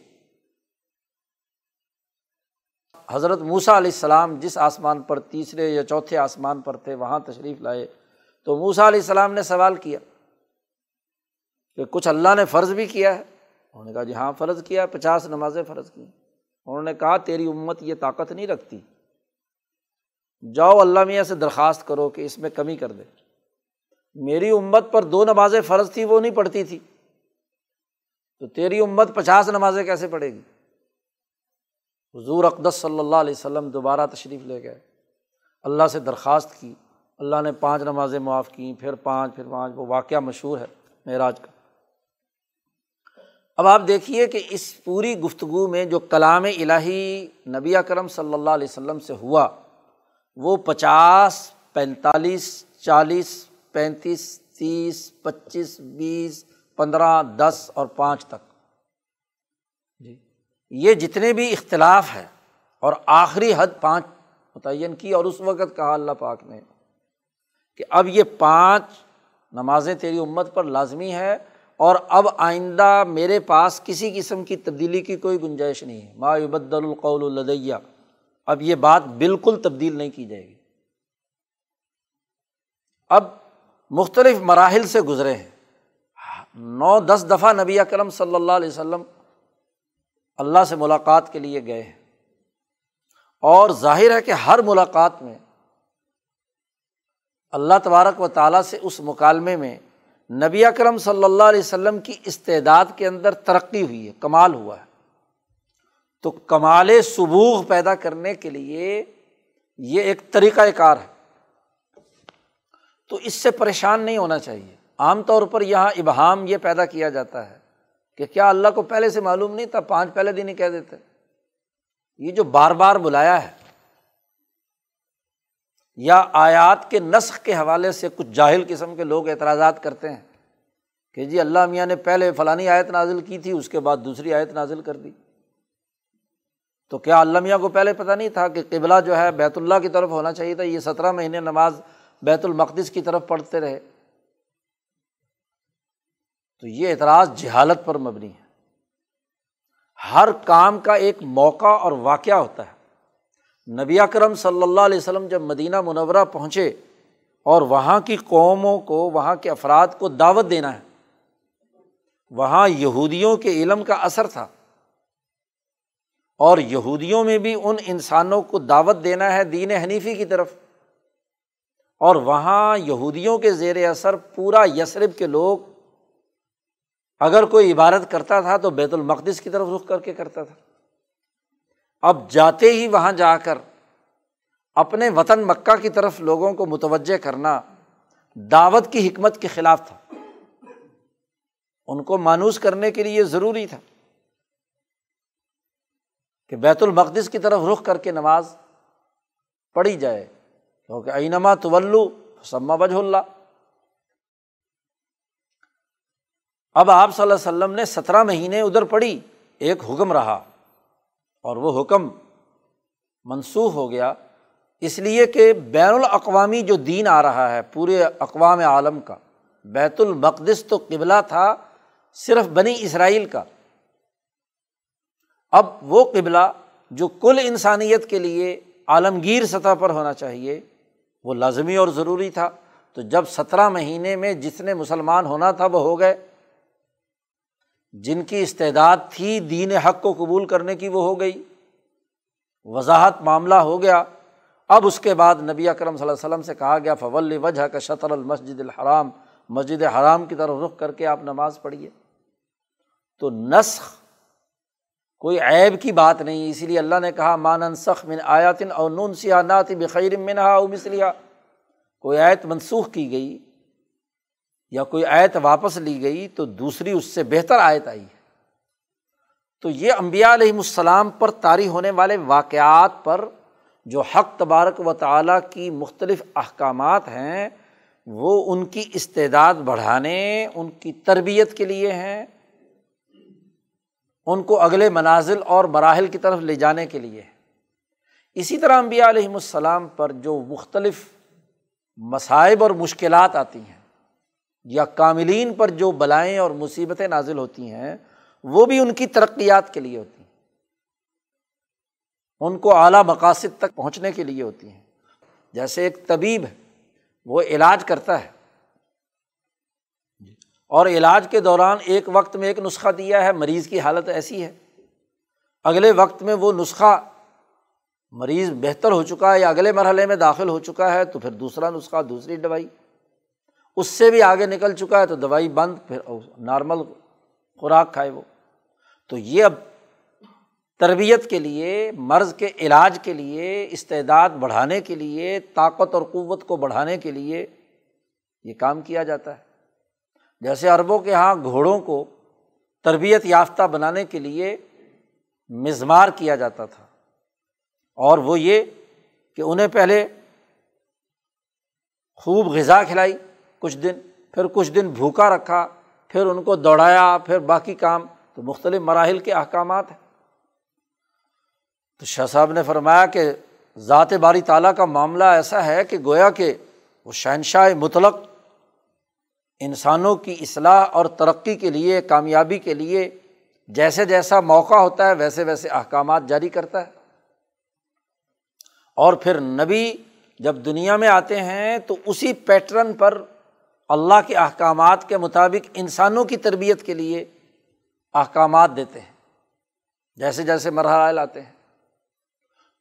حضرت موسا علیہ السلام جس آسمان پر تیسرے یا چوتھے آسمان پر تھے، وہاں تشریف لائے۔ تو موسا علیہ السلام نے سوال کیا کہ کچھ اللہ نے فرض بھی کیا ہے۔ انہوں نے کہا جی ہاں فرض کیا پچاس نمازیں فرض کی۔ انہوں نے کہا تیری امت یہ طاقت نہیں رکھتی۔ جاؤ اللہ میاں سے درخواست کرو کہ اس میں کمی کر دے۔ میری امت پر دو نمازیں فرض تھی وہ نہیں پڑھتی تھی۔ تو تیری امت پچاس نمازیں کیسے پڑھے گی؟ حضور اقدس صلی اللہ علیہ وسلم دوبارہ تشریف لے گئے۔ اللہ سے درخواست کی۔ اللہ نے پانچ نمازیں معاف کیں، پھر پانچ پھر پانچ، وہ واقعہ مشہور ہے معراج کا۔ اب آپ دیکھیے کہ اس پوری گفتگو میں جو کلام الہی نبی اکرم صلی اللہ علیہ وسلم سے ہوا وہ پچاس پینتالیس چالیس پینتیس تیس پچیس بیس پندرہ دس اور پانچ تک۔ جی۔ یہ جتنے بھی اختلاف ہے اور آخری حد پانچ متعین کی اور اس وقت کہا اللہ پاک نے کہ اب یہ پانچ نمازیں تیری امت پر لازمی ہے اور اب آئندہ میرے پاس کسی قسم کی تبدیلی کی کوئی گنجائش نہیں ہے۔ ما یبدل القول الدیہ اب یہ بات بالکل تبدیل نہیں کی جائے گی۔ اب مختلف مراحل سے گزرے ہیں۔ نو دس دفعہ نبی اکرم صلی اللہ علیہ وسلم اللہ سے ملاقات کے لیے گئے ہیں۔ اور ظاہر ہے کہ ہر ملاقات میں اللہ تبارک و تعالیٰ سے اس مکالمے میں نبی اکرم صلی اللہ علیہ وسلم کی استعداد کے اندر ترقی ہوئی ہے، کمال ہوا ہے۔ تو کمال سبوغ پیدا کرنے کے لیے یہ ایک طریقۂ کار ہے۔ تو اس سے پریشان نہیں ہونا چاہیے۔ عام طور پر یہاں ابہام یہ پیدا کیا جاتا ہے کہ کیا اللہ کو پہلے سے معلوم نہیں تھا، پانچ پہلے دن ہی کہہ دیتے۔ یہ جو بار بار بلایا ہے یا آیات کے نسخ کے حوالے سے کچھ جاہل قسم کے لوگ اعتراضات کرتے ہیں کہ جی اللہ میاں نے پہلے فلانی آیت نازل کی تھی، اس کے بعد دوسری آیت نازل کر دی۔ تو کیا اللہ میاں کو پہلے پتہ نہیں تھا کہ قبلہ جو ہے بیت اللہ کی طرف ہونا چاہیے تھا، یہ سترہ مہینے نماز بیت المقدس کی طرف پڑھتے رہے؟ تو یہ اعتراض جہالت پر مبنی ہے۔ ہر کام کا ایک موقع اور واقعہ ہوتا ہے۔ نبی اکرم صلی اللہ علیہ وسلم جب مدینہ منورہ پہنچے اور وہاں کی قوموں کو، وہاں کے افراد کو دعوت دینا ہے، وہاں یہودیوں کے علم کا اثر تھا۔ اور یہودیوں میں بھی ان انسانوں کو دعوت دینا ہے دین حنیفی کی طرف۔ اور وہاں یہودیوں کے زیر اثر پورا یسرب کے لوگ اگر کوئی عبادت کرتا تھا تو بیت المقدس کی طرف رخ کر کے کرتا تھا۔ اب جاتے ہی وہاں جا کر اپنے وطن مکہ کی طرف لوگوں کو متوجہ کرنا دعوت کی حکمت کے خلاف تھا۔ ان کو مانوس کرنے کے لیے ضروری تھا کہ بیت المقدس کی طرف رخ کر کے نماز پڑھی جائے۔ کیونکہ اینما طلو سما بج اللہ۔ اب آپ صلی اللہ علیہ وسلم نے سترہ مہینے ادھر پڑھی، ایک حکم رہا۔ اور وہ حکم منسوخ ہو گیا۔ اس لیے کہ بین الاقوامی جو دین آ رہا ہے، پورے اقوام عالم کا، بیت المقدس تو قبلہ تھا، صرف بنی اسرائیل کا۔ اب وہ قبلہ جو کل انسانیت کے لیے عالمگیر سطح پر ہونا چاہیے، وہ لازمی اور ضروری تھا۔ تو جب سترہ مہینے میں جس نے مسلمان ہونا تھا، وہ ہو گئے۔ جن کی استعداد تھی دین حق کو قبول کرنے کی وہ ہو گئی۔ وضاحت معاملہ ہو گیا۔ اب اس کے بعد نبی اکرم صلی اللہ علیہ وسلم سے کہا گیا، فول وجہ کا شطر المسجد الحرام۔ مسجد حرام کی طرف رخ کر کے آپ نماز پڑھیے۔ تو نسخ، کوئی عیب کی بات نہیں۔ اسی لیے اللہ نے کہا مان سخ من آیاتن اور نون سیاح نات بخیر منہا او مسلیا کوئی آیت منسوخ کی گئی۔ یا کوئی آیت واپس لی گئی تو دوسری اس سے بہتر آیت آئی ہے۔ تو یہ امبیا علیہم السلام پر طاری ہونے والے واقعات پر جو حق تبارک و تعالیٰ کی مختلف احکامات ہیں، وہ ان کی استعداد بڑھانے، ان کی تربیت کے لیے ہیں، ان کو اگلے منازل اور مراحل کی طرف لے جانے کے لیے اسی طرح امبیا علیہم السلام پر جو مختلف مصائب اور مشکلات آتی ہیں یا کاملین پر جو بلائیں اور مصیبتیں نازل ہوتی ہیں، وہ بھی ان کی ترقیات کے لیے ہوتی ہیں۔ ان کو اعلیٰ مقاصد تک پہنچنے کے لیے ہوتی ہیں۔ جیسے ایک طبیب ہے، وہ علاج کرتا ہے۔ اور علاج کے دوران ایک وقت میں ایک نسخہ دیا ہے، مریض کی حالت ایسی ہے۔ اگلے وقت میں وہ نسخہ مریض بہتر ہو چکا ہے یا اگلے مرحلے میں داخل ہو چکا ہے، تو پھر دوسرا نسخہ، دوسری دوائی۔ اس سے بھی آگے نکل چکا ہے تو دوائی بند، پھر نارمل خوراک کھائے وہ۔ تو یہ اب تربیت کے لیے، مرض کے علاج کے لیے، استعداد بڑھانے کے لیے، طاقت اور قوت کو بڑھانے کے لیے یہ کام کیا جاتا ہے۔ جیسے عربوں کے یہاں گھوڑوں کو تربیت یافتہ بنانے کے لیے مزمار کیا جاتا تھا۔ اور وہ یہ کہ انہیں پہلے خوب غذا کھلائی کچھ دن، پھر کچھ دن بھوکا رکھا، پھر ان کو دوڑایا، پھر باقی کام۔ تو مختلف مراحل کے احکامات ہیں۔ تو شاہ صاحب نے فرمایا کہ ذات باری تعالیٰ کا معاملہ ایسا ہے کہ گویا کہ وہ شہنشاہ مطلق انسانوں کی اصلاح اور ترقی کے لیے، کامیابی کے لیے جیسے جیسا موقع ہوتا ہے، ویسے ویسے احکامات جاری کرتا ہے۔ اور پھر نبی جب دنیا میں آتے ہیں تو اسی پیٹرن پر اللہ کے احکامات کے مطابق انسانوں کی تربیت کے لیے احکامات دیتے ہیں، جیسے جیسے مرحلہ لاتے ہیں۔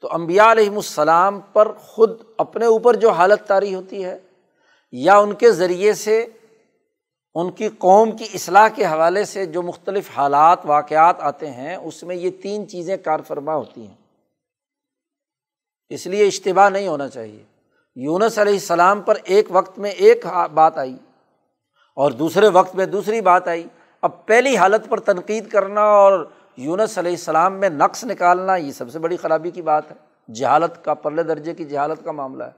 تو امبیا علیہم السلام پر خود اپنے اوپر جو حالت طاری ہوتی ہے، یا ان کے ذریعے سے ان کی قوم کی اصلاح کے حوالے سے جو مختلف حالات، واقعات آتے ہیں، اس میں یہ تین چیزیں کار فرما ہوتی ہیں۔ اس لیے اجتباع نہیں ہونا چاہیے۔ یونس علیہ السلام پر ایک وقت میں ایک بات آئی اور دوسرے وقت میں دوسری بات آئی۔ اب پہلی حالت پر تنقید کرنا اور یونس علیہ السلام میں نقص نکالنا یہ سب سے بڑی خرابی کی بات ہے۔ جہالت کا پرلے درجے کی جہالت کا معاملہ ہے۔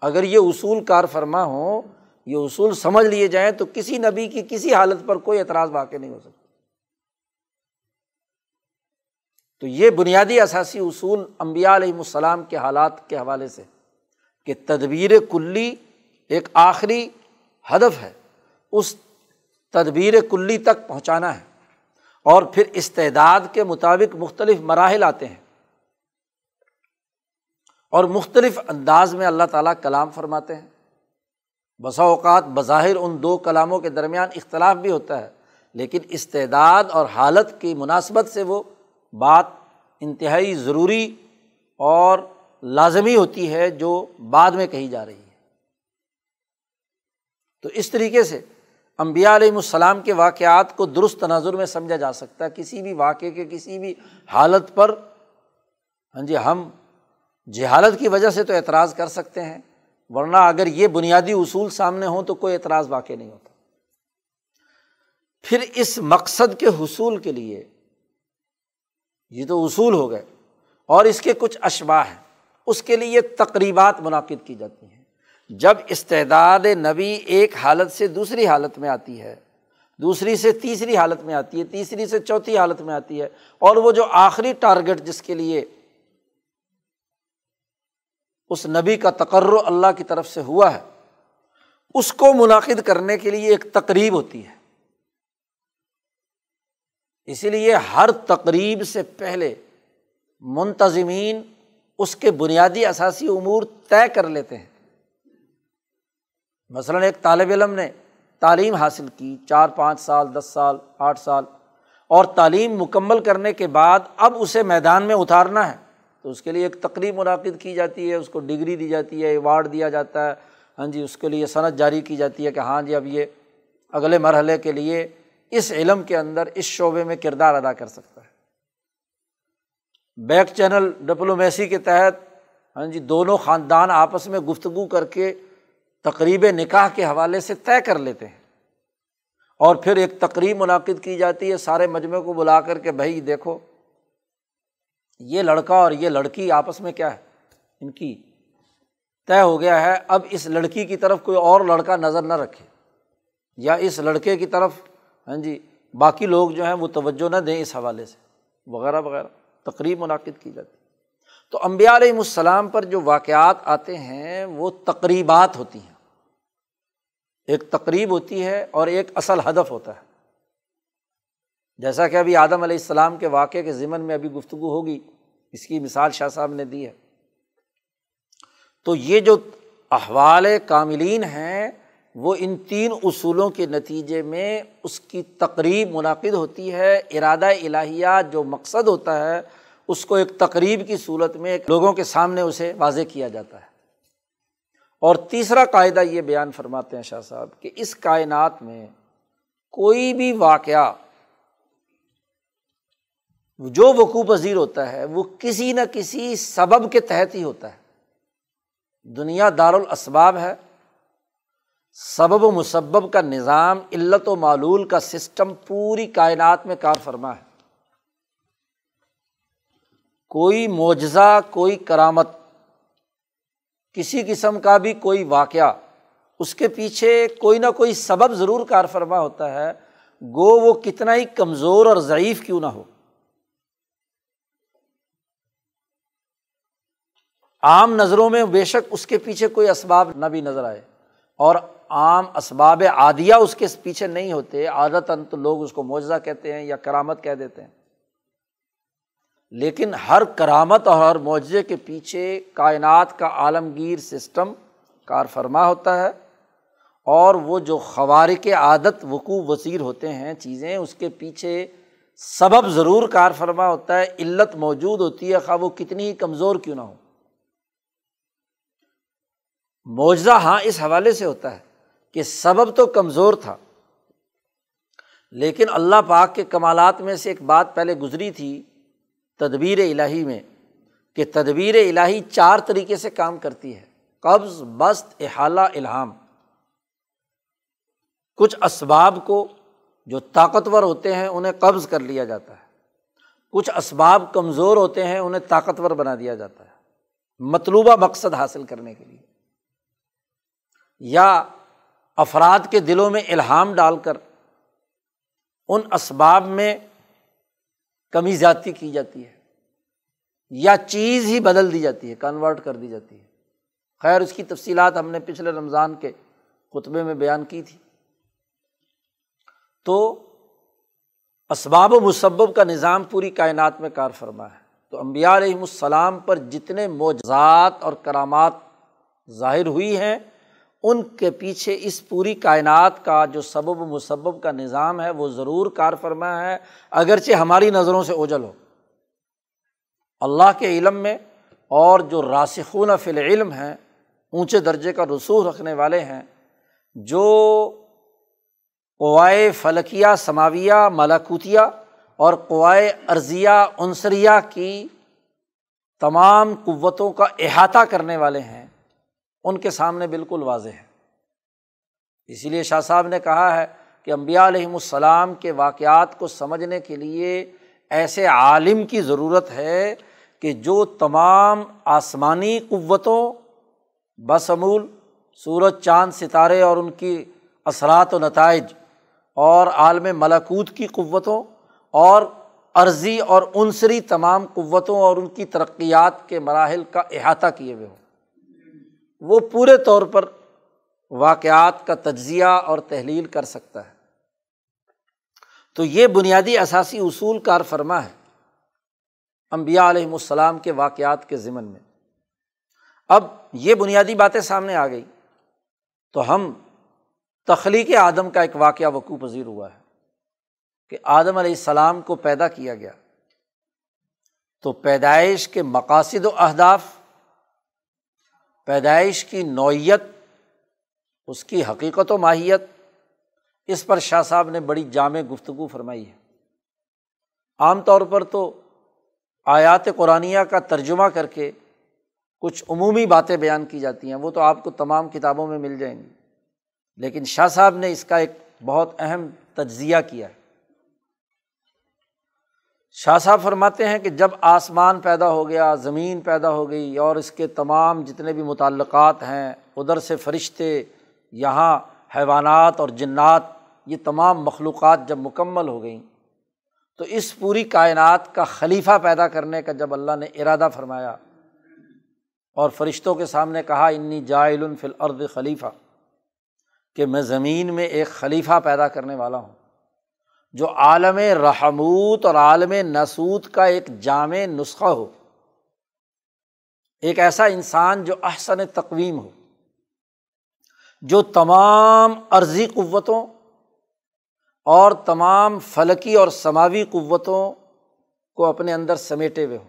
اگر یہ اصول کار فرما ہوں یہ اصول سمجھ لیے جائیں تو کسی نبی کی کسی حالت پر کوئی اعتراض واقع نہیں ہو سکتا۔ تو یہ بنیادی اثاثی اصول امبیا علیہم السلام کے حالات کے حوالے سے۔ کہ تدبیر کلی ایک آخری ہدف ہے، اس تدبیر کلی تک پہنچانا ہے۔ اور پھر استعداد کے مطابق مختلف مراحل آتے ہیں۔ اور مختلف انداز میں اللہ تعالیٰ کلام فرماتے ہیں۔ بسا اوقات بظاہر ان دو کلاموں کے درمیان اختلاف بھی ہوتا ہے، لیکن استعداد اور حالت کی مناسبت سے وہ بات انتہائی ضروری اور لازمی ہوتی ہے جو بعد میں کہی جا رہی ہے۔ تو اس طریقے سے امبیا علیہم السلام کے واقعات کو درست تناظر میں سمجھا جا سکتا ہے۔ کسی بھی واقعے کے کسی بھی حالت پر ہاں جی ہم جہالت کی وجہ سے تو اعتراض کر سکتے ہیں، ورنہ اگر یہ بنیادی اصول سامنے ہوں تو کوئی اعتراض واقع نہیں ہوتا۔ پھر اس مقصد کے حصول کے لیے یہ تو اصول ہو گئے اور اس کے کچھ اشباہ ہیں۔ اس کے لیے تقریبات منعقد کی جاتی ہیں۔ جب استعداد نبی ایک حالت سے دوسری حالت میں آتی ہے، دوسری سے تیسری حالت میں آتی ہے، تیسری سے چوتھی حالت میں آتی ہے، اور وہ جو آخری ٹارگیٹ جس کے لیے اس نبی کا تقرر اللہ کی طرف سے ہوا ہے، اس کو منعقد کرنے کے لیے ایک تقریب ہوتی ہے۔ اسی لیے ہر تقریب سے پہلے منتظمین اس کے بنیادی اثاثی امور طے کر لیتے ہیں۔ مثلاً ایک طالب علم نے تعلیم حاصل کی، چار، پانچ سال، دس سال، آٹھ سال، اور تعلیم مکمل کرنے کے بعد اب اسے میدان میں اتارنا ہے۔ تو اس کے لیے ایک تقریب منعقد کی جاتی ہے، اس کو ڈگری دی جاتی ہے، ایوارڈ دیا جاتا ہے۔ ہاں جی اس کے لیے صنعت جاری کی جاتی ہے کہ ہاں جی اب یہ اگلے مرحلے کے لیے اس علم کے اندر اس شعبے میں کردار ادا کر سکتا ہے۔ بیک چینل ڈپلومیسی کے تحت ہاں جی دونوں خاندان آپس میں گفتگو کر کے تقریب نکاح کے حوالے سے طے کر لیتے ہیں۔ اور پھر ایک تقریب منعقد کی جاتی ہے، سارے مجمعے کو بلا کر کے، بھائی دیکھو، یہ لڑکا اور یہ لڑکی آپس میں کیا ہے؟ ان کی طے ہو گیا ہے۔ اب اس لڑکی کی طرف کوئی اور لڑکا نظر نہ رکھے، یا اس لڑکے کی طرف ہاں جی باقی لوگ جو ہیں وہ توجہ نہ دیں اس حوالے سے، وغیرہ وغیرہ۔ تقریب منعقد کی جاتی تو امبیا علیہم السلام پر جو واقعات آتے ہیں، وہ تقریبات ہوتی ہیں۔ ایک تقریب ہوتی ہے اور ایک اصل ہدف ہوتا ہے۔ جیسا کہ ابھی آدم علیہ السلام کے واقعے کے ذمن میں ابھی گفتگو ہوگی، اس کی مثال شاہ صاحب نے دی ہے۔ تو یہ جو احوال کاملین ہیں وہ ان تین اصولوں کے نتیجے میں اس کی تقریب منعقد ہوتی ہے، ارادہ الہیہ جو مقصد ہوتا ہے، اس کو ایک تقریب کی صورت میں لوگوں کے سامنے اسے واضح کیا جاتا ہے۔ اور تیسرا قاعدہ یہ بیان فرماتے ہیں شاہ صاحب کہ اس کائنات میں کوئی بھی واقعہ جو وقوع پذیر ہوتا ہے، وہ کسی نہ کسی سبب کے تحت ہی ہوتا ہے۔ دنیا دار الاسباب ہے۔ سبب و مسبب کا نظام، علت و معلول کا سسٹم پوری کائنات میں کار فرما ہے۔ کوئی معجزہ، کوئی کرامت، کسی قسم کا بھی کوئی واقعہ، اس کے پیچھے کوئی نہ کوئی سبب ضرور کار فرما ہوتا ہے۔ گو وہ کتنا ہی کمزور اور ضعیف کیوں نہ ہو۔ عام نظروں میں بے شک اس کے پیچھے کوئی اسباب نہ بھی نظر آئے۔ اور عام اسباب عادیہ اس کے پیچھے نہیں ہوتے عادت تو لوگ اس کو معجزہ کہتے ہیں یا کرامت کہہ دیتے ہیں۔ لیکن ہر کرامت اور ہر معجزے کے پیچھے کائنات کا عالمگیر سسٹم کار فرما ہوتا ہے اور وہ جو خوار کے عادت، وقوع، وزیر ہوتے ہیں، چیزیں اس کے پیچھے سبب ضرور کار فرما ہوتا ہے، علت موجود ہوتی ہے، خواہ وہ کتنی ہی کمزور کیوں نہ ہو۔ معجزہ ہاں اس حوالے سے ہوتا ہے۔ کہ سبب تو کمزور تھا، لیکن اللہ پاک کے کمالات میں سے ایک بات پہلے گزری تھی تدبیر الہی میں، کہ تدبیر الہی چار طریقے سے کام کرتی ہے، قبض بست احالہ، الہام۔ کچھ اسباب کو جو طاقتور ہوتے ہیں انہیں قبض کر لیا جاتا ہے، کچھ اسباب کمزور ہوتے ہیں انہیں طاقتور بنا دیا جاتا ہے، مطلوبہ مقصد حاصل کرنے کے لیے۔ یا افراد کے دلوں میں الہام ڈال کر ان اسباب میں کمی زیادتی کی جاتی ہے یا چیز ہی بدل دی جاتی ہے کنورٹ کر دی جاتی ہے۔ خیر، اس کی تفصیلات ہم نے پچھلے رمضان کے خطبے میں بیان کی تھی۔ تو اسباب و مسبب کا نظام پوری کائنات میں کار فرما ہے۔ تو امبیا علیہم السلام پر جتنے معجزات اور کرامات ظاہر ہوئی ہیں ان کے پیچھے اس پوری کائنات کا جو سبب و مسبب کا نظام ہے وہ ضرور کار فرما ہے، اگرچہ ہماری نظروں سے اوجل ہو۔ اللہ کے علم میں اور جو راسخون فل علم ہیں، اونچے درجے کا رسوخ رکھنے والے ہیں، جو قوائے فلکیہ، سماویہ ملاکوتیہ اور قوائے ارضیہ، عنصریہ کی تمام قوتوں کا احاطہ کرنے والے ہیں۔ ان کے سامنے بالکل واضح ہے۔ اسی لیے شاہ صاحب نے کہا ہے کہ امبیا علیہم السلام کے واقعات کو سمجھنے کے لیے ایسے عالم کی ضرورت ہے کہ جو تمام آسمانی قوتوں بسمول سورج، چاند، ستارے اور ان کی اثرات و نتائج اور عالم ملاکوت کی قوتوں اور عرضی اور عنصری تمام قوتوں اور ان کی ترقیات کے مراحل کا احاطہ کیے ہوئے ہوں۔ وہ پورے طور پر واقعات کا تجزیہ اور تحلیل کر سکتا ہے۔ تو یہ بنیادی اثاثی اصول کار فرما ہے امبیا علیہم السلام کے واقعات کے ذمن میں۔ اب یہ بنیادی باتیں سامنے آ گئی تو ہم تخلیق آدم کا ایک واقعہ وقوع پذیر ہوا ہے کہ آدم علیہ السلام کو پیدا کیا گیا۔ تو پیدائش کے مقاصد و اہداف پیدائش کی نوعیت، اس کی حقیقت و ماہیت۔ اس پر شاہ صاحب نے بڑی جامع گفتگو فرمائی ہے۔ عام طور پر تو آیات قرآن کا ترجمہ کر کے کچھ عمومی باتیں بیان کی جاتی ہیں، وہ تو آپ کو تمام کتابوں میں مل جائیں گی۔ لیکن شاہ صاحب نے اس کا ایک بہت اہم تجزیہ کیا ہے۔ شاہ صاحب فرماتے ہیں کہ جب آسمان پیدا ہو گیا، زمین پیدا ہو گئی اور اس کے تمام جتنے بھی متعلقات ہیں، ادھر سے فرشتے، یہاں حیوانات اور جنات، یہ تمام مخلوقات جب مکمل ہو گئیں، تو اس پوری کائنات کا خلیفہ پیدا کرنے کا جب اللہ نے ارادہ فرمایا اور فرشتوں کے سامنے کہا، انی جائل فل ارد خلیفہ کہ میں زمین میں ایک خلیفہ پیدا کرنے والا ہوں۔ جو عالم رحموت اور عالم نسود کا ایک جامع نسخہ ہو۔ ایک ایسا انسان جو احسن تقویم ہو، جو تمام عرضی قوتوں اور تمام فلکی اور سماوی قوتوں کو اپنے اندر سمیٹے ہوئے ہو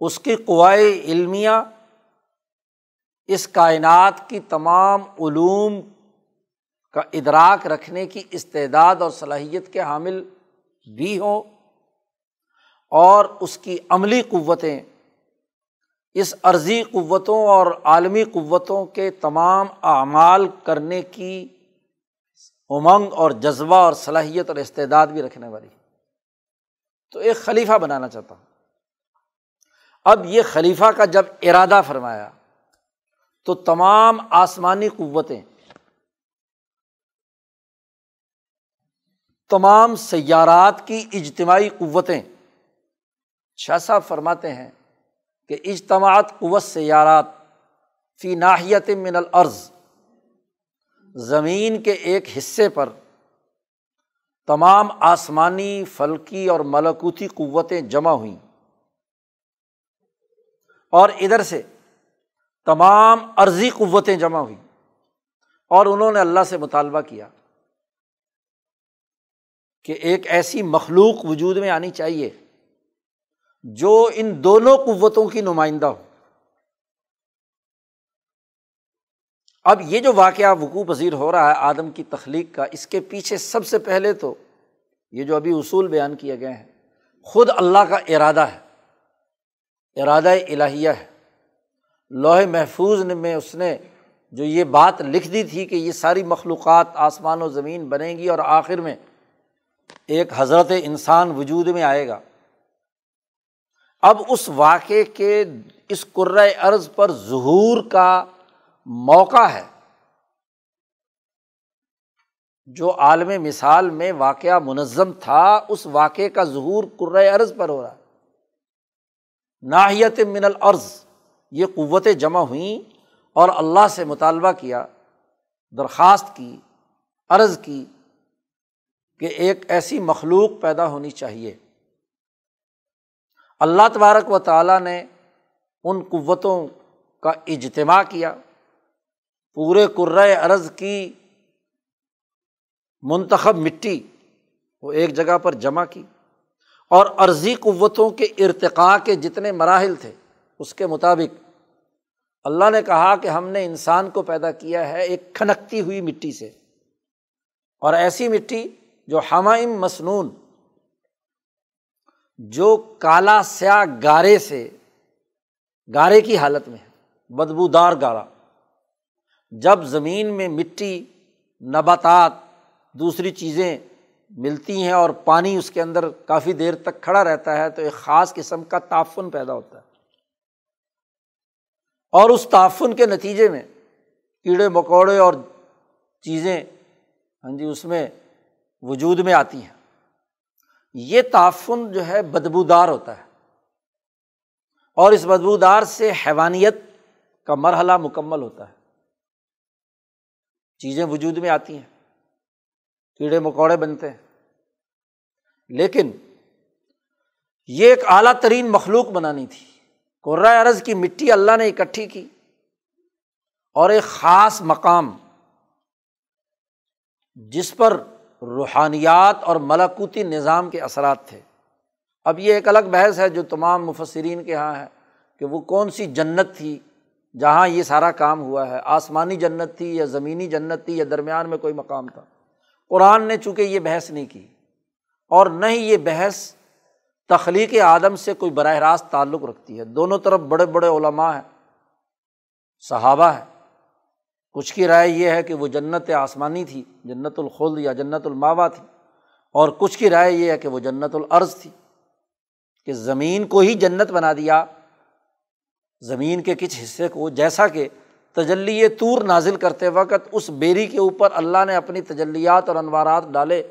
اس کی قوائے علمیہ، اس کائنات کی تمام علوم کا ادراک رکھنے کی استعداد اور صلاحیت کے حامل بھی ہوں اور اس کی عملی قوتیں، اس عرضی قوتوں اور عالمی قوتوں کے تمام اعمال کرنے کی امنگ اور جذبہ اور صلاحیت اور استعداد بھی رکھنے والی۔ تو ایک خلیفہ بنانا چاہتا ہوں۔ اب یہ خلیفہ کا جب ارادہ فرمایا تو تمام آسمانی قوتیں تمام سیارات کی اجتماعی قوتیں۔ شاہ فرماتے ہیں کہ اجتماعت قوت سیارات فی ناحیت من العرض زمین کے ایک حصے پر تمام آسمانی، فلکی اور ملکوتی قوتیں جمع ہوئیں۔ اور ادھر سے تمام عرضی قوتیں جمع ہوئیں اور انہوں نے اللہ سے مطالبہ کیا۔ کہ ایک ایسی مخلوق وجود میں آنی چاہیے جو ان دونوں قوتوں کی نمائندہ ہو۔ اب یہ جو واقعہ وقوع پذیر ہو رہا ہے آدم کی تخلیق کا، اس کے پیچھے سب سے پہلے تو یہ جو ابھی اصول بیان کیے گئے ہیں، خود اللہ کا ارادہ ہے۔ ارادہ الہیہ ہے۔ لوہے محفوظ میں اس نے جو یہ بات لکھ دی تھی کہ یہ ساری مخلوقات آسمان و زمین بنے گی اور آخر میں ایک حضرت انسان وجود میں آئے گا۔ اب اس واقعے کے اس عرض پر ظہور کا موقع ہے۔ جو عالم مثال میں واقعہ منظم تھا، اس واقعے کا ظہور عرض پر ہو رہا ہے۔ ناحیت من العرض یہ قوتیں جمع ہوئیں اور اللہ سے مطالبہ کیا، درخواست کی، عرض کی۔ کہ ایک ایسی مخلوق پیدا ہونی چاہیے۔ اللہ تبارک و تعالیٰ نے ان قوتوں کا اجتماع کیا، پورے عرض کی منتخب مٹی وہ ایک جگہ پر جمع کی اور عرضی قوتوں کے ارتقاء کے جتنے مراحل تھے، اس کے مطابق اللہ نے کہا کہ ہم نے انسان کو پیدا کیا ہے ایک کھنکتی ہوئی مٹی سے۔ اور ایسی مٹی جو ہمائم مصنون جو کالا سیاہ گارے سے، گارے کی حالت میں ہے، بدبودار گارا۔ جب زمین میں مٹی، نباتات، دوسری چیزیں ملتی ہیں اور پانی اس کے اندر کافی دیر تک کھڑا رہتا ہے، تو ایک خاص قسم کا تعفن پیدا ہوتا ہے۔ اور اس تعفن کے نتیجے میں کیڑے مکوڑے اور چیزیں ہاں جی اس میں وجود میں آتی ہیں۔ یہ تعفن جو ہے بدبودار ہوتا ہے۔ اور اس بدبودار سے حیوانیت کا مرحلہ مکمل ہوتا ہے۔ چیزیں وجود میں آتی ہیں۔ کیڑے مکوڑے بنتے ہیں۔ لیکن یہ ایک اعلیٰ ترین مخلوق بنانی تھی۔ عرض کی مٹی اللہ نے اکٹھی کی۔ اور ایک خاص مقام جس پر روحانیات اور ملاکوتی نظام کے اثرات تھے۔ اب یہ ایک الگ بحث ہے جو تمام مفسرین کے یہاں ہے کہ وہ کون سی جنت تھی جہاں یہ سارا کام ہوا ہے۔ آسمانی جنت تھی یا زمینی جنت تھی یا درمیان میں کوئی مقام تھا۔ قرآن نے چونکہ یہ بحث نہیں کی اور نہ ہی یہ بحث تخلیق آدم سے کوئی براہ راست تعلق رکھتی ہے۔ دونوں طرف بڑے بڑے علماء ہیں، صحابہ ہیں۔ کچھ کی رائے یہ ہے کہ وہ جنت آسمانی تھی، جنت الخل یا جنت الماوا تھی۔ اور کچھ کی رائے یہ ہے کہ وہ جنت العرض تھی۔ کہ زمین کو ہی جنت بنا دیا۔ زمین کے کچھ حصے کو جیسا کہ تجلی طور نازل کرتے وقت اس بیری کے اوپر اللہ نے اپنی تجلیات اور انوارات ڈالے۔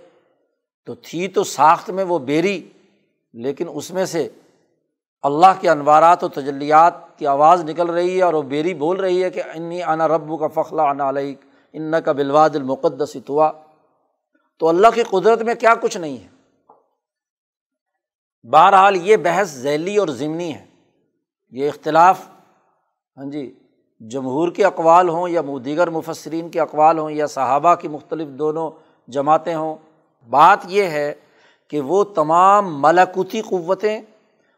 تو تھی تو ساخت میں وہ بیری، لیکن اس میں سے اللہ کے انوارات و تجلیات کی آواز نکل رہی ہے اور وہ بیری بول رہی ہے کہ انی انا ربو کا فخلا انا علیہ ان کا بلواد المقدس اتوا تو اللہ کی قدرت میں کیا کچھ نہیں ہے؟ بہرحال یہ بحث ذیلی اور ضمنی ہے۔ یہ اختلاف ہاں جی جمہور کے اقوال ہوں یا دیگر مفسرین کے اقوال ہوں یا صحابہ کی مختلف دونوں جماعتیں ہوں، بات یہ ہے کہ وہ تمام ملاکوتی قوتیں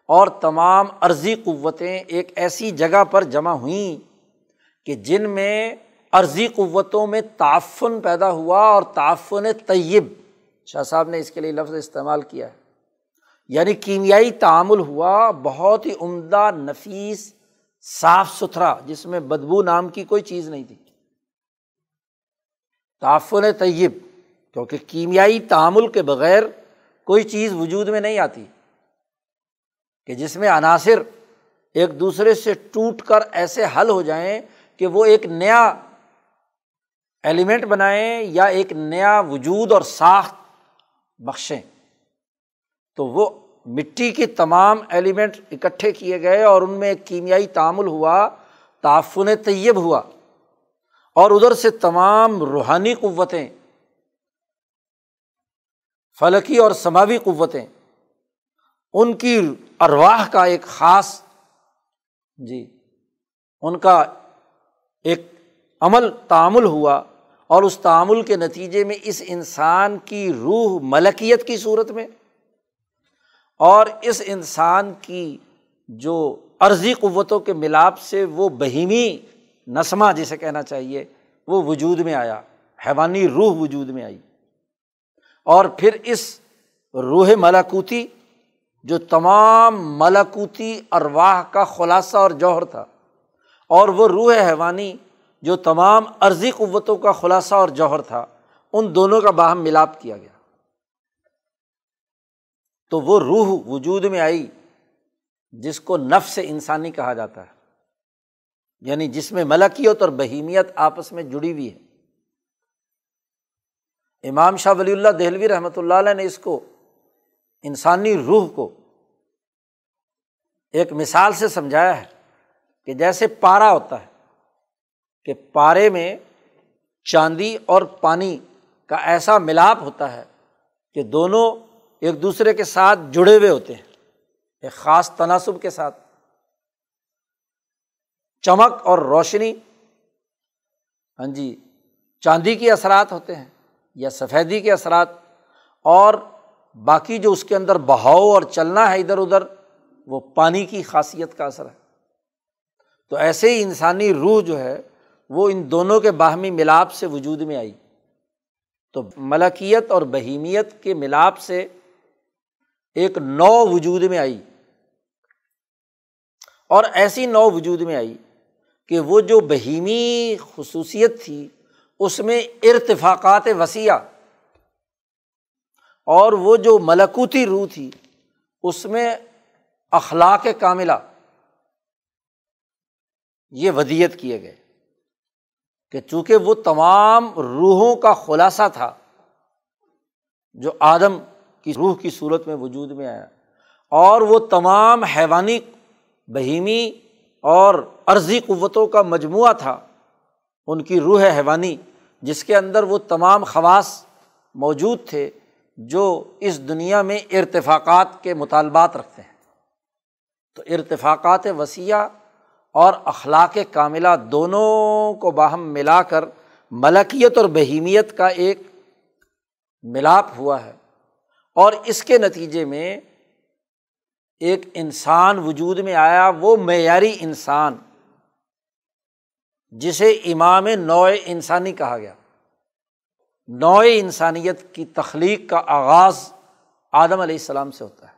اور تمام عرضی قوتیں ایک ایسی جگہ پر جمع ہوئیں کہ جن میں عرضی قوتوں میں تعفن پیدا ہوا اور تعفن طیب، شاہ صاحب نے اس کے لیے لفظ استعمال کیا ہے یعنی کیمیائی تعامل ہوا، بہت ہی عمدہ، نفیس، صاف ستھرا، جس میں بدبو نام کی کوئی چیز نہیں تھی۔ تعفن طیب، کیونکہ کیمیائی تعامل کے بغیر کوئی چیز وجود میں نہیں آتی۔ کہ جس میں عناصر ایک دوسرے سے ٹوٹ کر ایسے حل ہو جائیں کہ وہ ایک نیا ایلیمنٹ بنائیں یا ایک نیا وجود اور ساخت بخشیں۔ تو وہ مٹی کے تمام ایلیمنٹ اکٹھے کیے گئے اور ان میں ایک کیمیائی تعامل ہوا، تعفن طیب ہوا۔ اور ادھر سے تمام روحانی قوتیں، فلکی اور سماوی قوتیں۔ ان کی ارواہ کا ایک خاص جی ان کا ایک عمل، تعامل ہوا اور اس تعامل کے نتیجے میں اس انسان کی روح ملکیت کی صورت میں اور اس انسان کی جو عرضی قوتوں کے ملاپ سے وہ بہیمی نسمہ جسے کہنا چاہیے، وہ وجود میں آیا، حیوانی روح وجود میں آئی اور پھر اس روح ملاکوتی جو تمام ملاکوتی ارواہ کا خلاصہ اور جوہر تھا، اور وہ روح حیوانی جو تمام عرضی قوتوں کا خلاصہ اور جوہر تھا، ان دونوں کا باہم ملاپ کیا گیا۔ تو وہ روح وجود میں آئی، جس کو نفس انسانی کہا جاتا ہے یعنی جس میں ملکیت اور بہیمیت آپس میں جڑی ہوئی ہے۔ امام شاہ ولی اللہ دہلوی رحمۃ اللہ علیہ نے اس کو انسانی روح کو ایک مثال سے سمجھایا ہے کہ جیسے پارا ہوتا ہے کہ پارے میں چاندی اور پانی کا ایسا ملاپ ہوتا ہے کہ دونوں ایک دوسرے کے ساتھ جڑے ہوئے ہوتے ہیں، ایک خاص تناسب کے ساتھ۔ چمک اور روشنی ہاں جی چاندی کے اثرات ہوتے ہیں یا سفیدی کے اثرات اور باقی جو اس کے اندر بہاؤ اور چلنا ہے ادھر ادھر، وہ پانی کی خاصیت کا اثر ہے۔ تو ایسے ہی انسانی روح جو ہے، وہ ان دونوں کے باہمی ملاپ سے وجود میں آئی۔ تو ملکیت اور بہیمیت کے ملاپ سے ایک نو وجود میں آئی۔ اور ایسی نو وجود میں آئی کہ وہ جو بہیمی خصوصیت تھی، اس میں ارتفاقات وسیع اور وہ جو ملکوتی روح تھی، اس میں اخلاق کاملہ یہ ودیت کیے گئے کہ چونکہ وہ تمام روحوں کا خلاصہ تھا، جو آدم کی روح کی صورت میں وجود میں آیا، اور وہ تمام حیوانی، بہیمی اور عرضی قوتوں کا مجموعہ تھا، ان کی روح حیوانی، جس کے اندر وہ تمام خواص موجود تھے جو اس دنیا میں ارتفاقات کے مطالبات رکھتے ہیں۔ تو ارتفاقات وسیع اور اخلاق کاملہ دونوں کو باہم ملا کر ملکیت اور بہیمیت کا ایک ملاپ ہوا ہے۔ اور اس کے نتیجے میں ایک انسان وجود میں آیا، وہ معیاری انسان، جسے امام نوع انسانی کہا گیا۔ نوع انسانیت کی تخلیق کا آغاز آدم علیہ السلام سے ہوتا ہے۔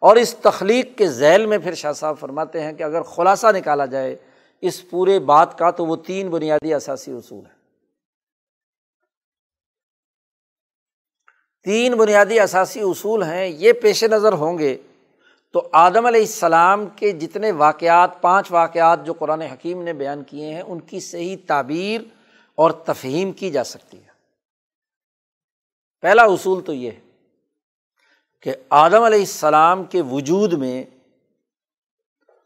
اور اس تخلیق کے ذیل میں پھر شاہ صاحب فرماتے ہیں کہ اگر خلاصہ نکالا جائے اس پورے بات کا تو وہ تین بنیادی اثاثی اصول ہیں۔ تین بنیادی اثاثی اصول ہیں، یہ پیش نظر ہوں گے تو آدم علیہ السلام کے جتنے واقعات، پانچ واقعات جو قرآن حکیم نے بیان کیے ہیں، ان کی صحیح تعبیر اور تفہیم کی جا سکتی ہے۔ پہلا اصول تو یہ ہے کہ آدم علیہ السلام کے وجود میں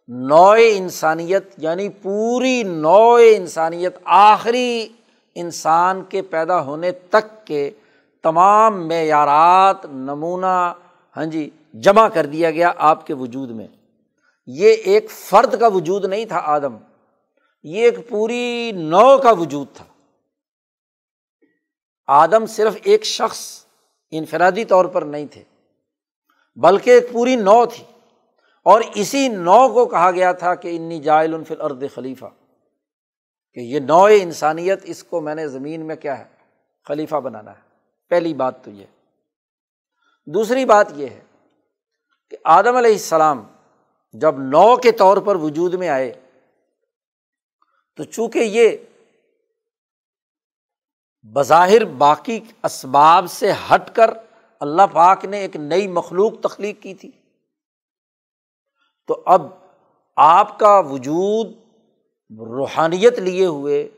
نوع انسانیت یعنی پوری نوع انسانیت، آخری انسان کے پیدا ہونے تک کے تمام معیارات، نمونہ ہاں جی جمع کر دیا گیا آپ کے وجود میں۔ یہ ایک فرد کا وجود نہیں تھا آدم، یہ ایک پوری نو کا وجود تھا۔ آدم صرف ایک شخص انفرادی طور پر نہیں تھے، بلکہ ایک پوری نو تھی۔ اور اسی نو کو کہا گیا تھا کہ انی جائل الفل ارد خلیفہ، کہ یہ نو انسانیت، اس کو میں نے زمین میں کیا ہے، خلیفہ بنانا ہے۔ پہلی بات تو یہ۔ دوسری بات یہ ہے کہ آدم علیہ السلام جب نو کے طور پر وجود میں آئے، تو چونکہ یہ بظاہر باقی اسباب سے ہٹ کر اللہ پاک نے ایک نئی مخلوق تخلیق کی تھی۔ تو اب آپ کا وجود روحانیت لیے ہوئے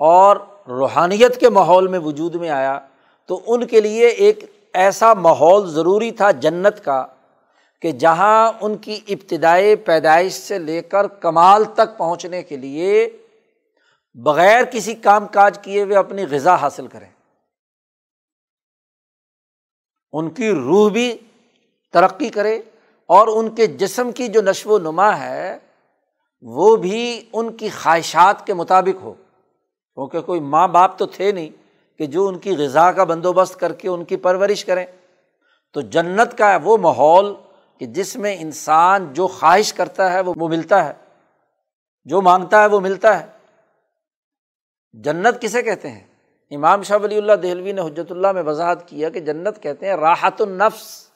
اور روحانیت کے ماحول میں وجود میں آیا تو ان کے لیے ایک ایسا ماحول ضروری تھا جنت کا کہ جہاں ان کی ابتدائی پیدائش سے لے کر کمال تک پہنچنے کے لیے بغیر کسی کام کاج کیے ہوئے اپنی غذا حاصل کریں۔ ان کی روح بھی ترقی کرے اور ان کے جسم کی جو نشو و نما ہے، وہ بھی ان کی خواہشات کے مطابق ہو۔ کیونکہ کوئی ماں باپ تو تھے نہیں کہ جو ان کی غذا کا بندوبست کر کے ان کی پرورش کریں۔ تو جنت کا وہ ماحول کہ جس میں انسان جو خواہش کرتا ہے وہ ملتا ہے، جو مانگتا ہے وہ ملتا ہے۔ جنت کسے کہتے ہیں؟ امام شاہ ولی اللہ دہلوی نے حجرت اللہ میں وضاحت کیا کہ جنت کہتے ہیں راحت النفس،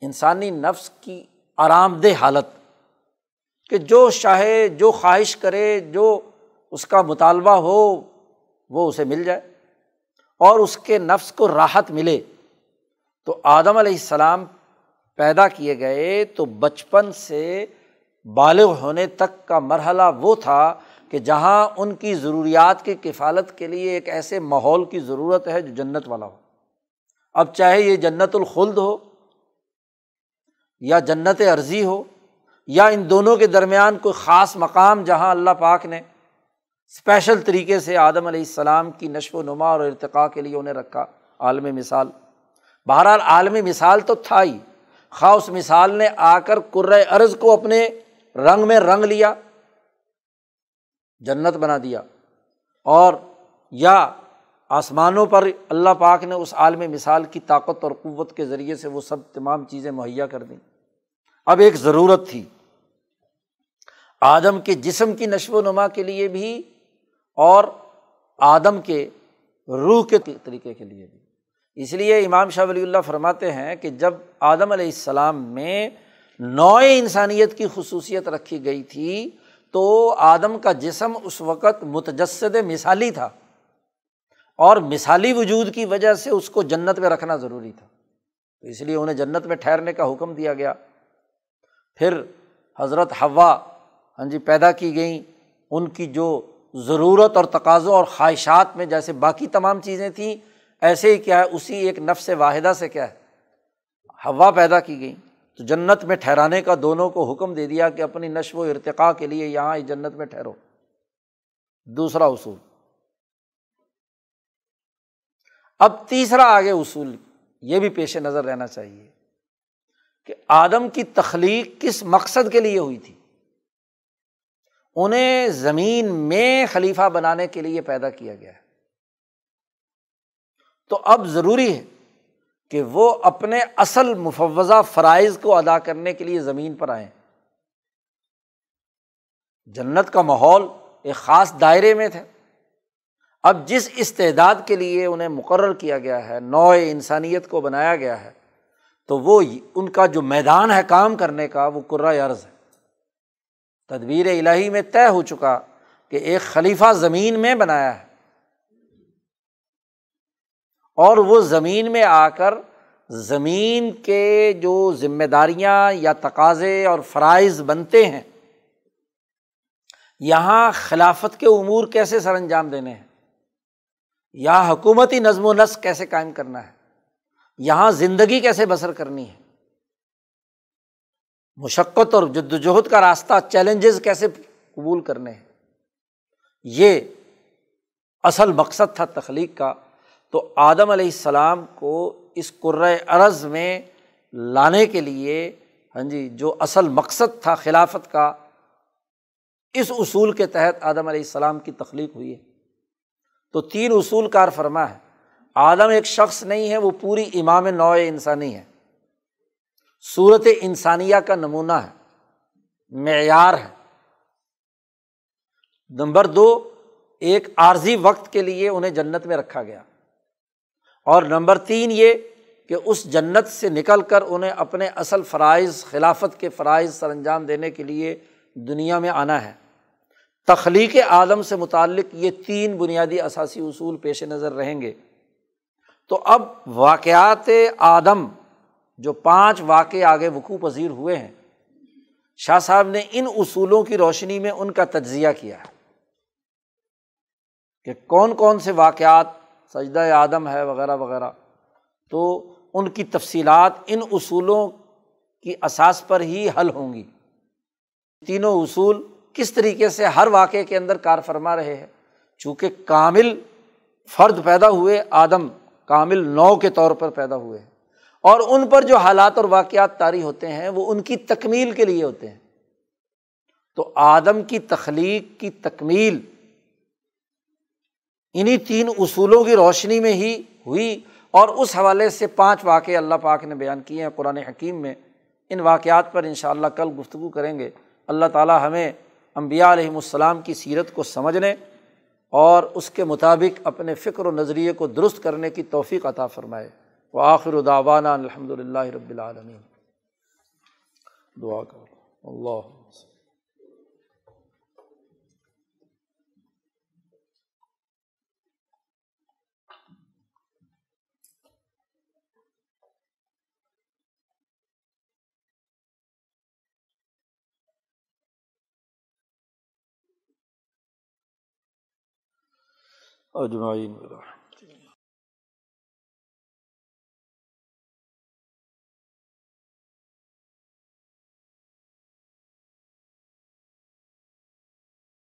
انسانی نفس کی آرام دہ حالت۔ کہ جو چاہے، جو خواہش کرے، جو اس کا مطالبہ ہو، وہ اسے مل جائے اور اس کے نفس کو راحت ملے۔ تو آدم علیہ السلام پیدا کیے گئے تو بچپن سے بالغ ہونے تک کا مرحلہ وہ تھا کہ جہاں ان کی ضروریات کی کفالت کے لیے ایک ایسے ماحول کی ضرورت ہے جو جنت والا ہو۔ اب چاہے یہ جنت الخلد ہو یا جنت عرضی ہو یا ان دونوں کے درمیان کوئی خاص مقام جہاں اللہ پاک نے اسپیشل طریقے سے آدم علیہ السلام کی نشو و نما اور ارتقاء کے لیے انہیں رکھا۔ عالم مثال۔ بہرحال عالمی مثال تو تھا ہی۔ خواہ اس مثال نے آ کر ارض کو اپنے رنگ میں رنگ لیا۔ جنت بنا دیا۔ اور یا آسمانوں پر اللہ پاک نے اس عالم مثال کی طاقت اور قوت کے ذریعے سے وہ سب تمام چیزیں مہیا کر دیں۔ اب ایک ضرورت تھی۔ آدم کے جسم کی نشو و نما کے لیے بھی اور آدم کے روح کے طریقے کے لیے بھی۔ اس لیے امام شاہ ولی اللہ فرماتے ہیں کہ جب آدم علیہ السلام میں نوئے انسانیت کی خصوصیت رکھی گئی تھی تو آدم کا جسم اس وقت متجسد مثالی تھا اور مثالی وجود کی وجہ سے اس کو جنت میں رکھنا ضروری تھا۔ تو اس لیے انہیں جنت میں ٹھہرنے کا حکم دیا گیا۔ پھر حضرت ہوا ہاں جی پیدا کی گئیں۔ ان کی جو ضرورت اور تقاضوں اور خواہشات میں جیسے باقی تمام چیزیں تھیں، ایسے ہی کیا ہے، اسی ایک نفس واحدہ سے کیا ہے ہوا پیدا کی گئی تو جنت میں ٹھہرانے کا دونوں کو حکم دے دیا کہ اپنی نشو و ارتقاء کے لیے یہاں جنت میں ٹھہرو۔ دوسرا اصول۔ اب تیسرا آگے اصول، یہ بھی پیش نظر رہنا چاہیے کہ آدم کی تخلیق کس مقصد کے لیے ہوئی تھی؟ انہیں زمین میں خلیفہ بنانے کے لیے پیدا کیا گیا۔ ہے تو اب ضروری ہے کہ وہ اپنے اصل مفوضہ فرائض کو ادا کرنے کے لیے زمین پر آئیں۔ جنت کا ماحول ایک خاص دائرے میں تھا اب جس استعداد کے لیے انہیں مقرر کیا گیا ہے نو انسانیت کو بنایا گیا ہے، تو وہ ان کا جو میدان ہے کام کرنے کا، وہ کرا عرض ہے۔ تدبیر الہی میں طے ہو چکا کہ ایک خلیفہ زمین میں بنایا ہے۔ اور وہ زمین میں آ کر زمین کے جو ذمہ داریاں یا تقاضے اور فرائض بنتے ہیں، یہاں خلافت کے امور کیسے سر انجام دینے ہیں؟ یہاں حکومتی نظم و نسق کیسے قائم کرنا ہے؟ یہاں زندگی کیسے بسر کرنی ہے؟ مشقت اور جد وجہد کا راستہ چیلنجز کیسے قبول کرنے ہیں؟ یہ اصل مقصد تھا تخلیق کا تو آدم علیہ السلام کو اس عرض میں لانے کے لیے ہاں جی جو اصل مقصد تھا خلافت کا، اس اصول کے تحت آدم علیہ السلام کی تخلیق ہوئی ہے۔ تو تین اصول کار فرما ہے۔ آدم ایک شخص نہیں ہے، وہ پوری امام نوع انسانی ہے۔ صورت انسانیہ کا نمونہ ہے، معیار ہے۔ نمبر دو، ایک عارضی وقت کے لیے انہیں جنت میں رکھا گیا۔ اور نمبر تین یہ کہ اس جنت سے نکل کر انہیں اپنے اصل فرائض، خلافت کے فرائض سر انجام دینے کے لیے دنیا میں آنا ہے۔ تخلیق عالم سے متعلق یہ تین بنیادی اثاثی اصول پیش نظر رہیں گے۔ تو اب واقعات آدم جو پانچ واقع آگے وقوع پذیر ہوئے ہیں، شاہ صاحب نے ان اصولوں کی روشنی میں ان کا تجزیہ کیا ہے کہ کون کون سے واقعات سجدہ آدم ہے، وغیرہ وغیرہ۔ تو ان کی تفصیلات ان اصولوں کی اساس پر ہی حل ہوں گی۔ تینوں اصول کس طریقے سے ہر واقعے کے اندر کار فرما رہے ہیں؟ چونکہ کامل فرد پیدا ہوئے آدم، کامل نو کے طور پر پیدا ہوئے ہیں۔ اور ان پر جو حالات اور واقعات طاری ہوتے ہیں، وہ ان کی تکمیل کے لیے ہوتے ہیں۔ تو آدم کی تخلیق کی تکمیل انہیں تین اصولوں کی روشنی میں ہی ہوئی اور اس حوالے سے پانچ واقعے اللہ پاک نے بیان کیے ہیں قرآن حکیم میں۔ ان واقعات پر ان شاء اللہ کل گفتگو کریں گے۔ اللہ تعالیٰ ہمیں امبیا علیہم السلام کی سیرت کو سمجھنے اور اس کے مطابق اپنے فکر و نظریے کو درست کرنے کی توفیق عطا فرمائے۔ وہ آخر داوانہ الحمد للہ رب العالمین۔ دعا کرو۔ اللہ اجمعین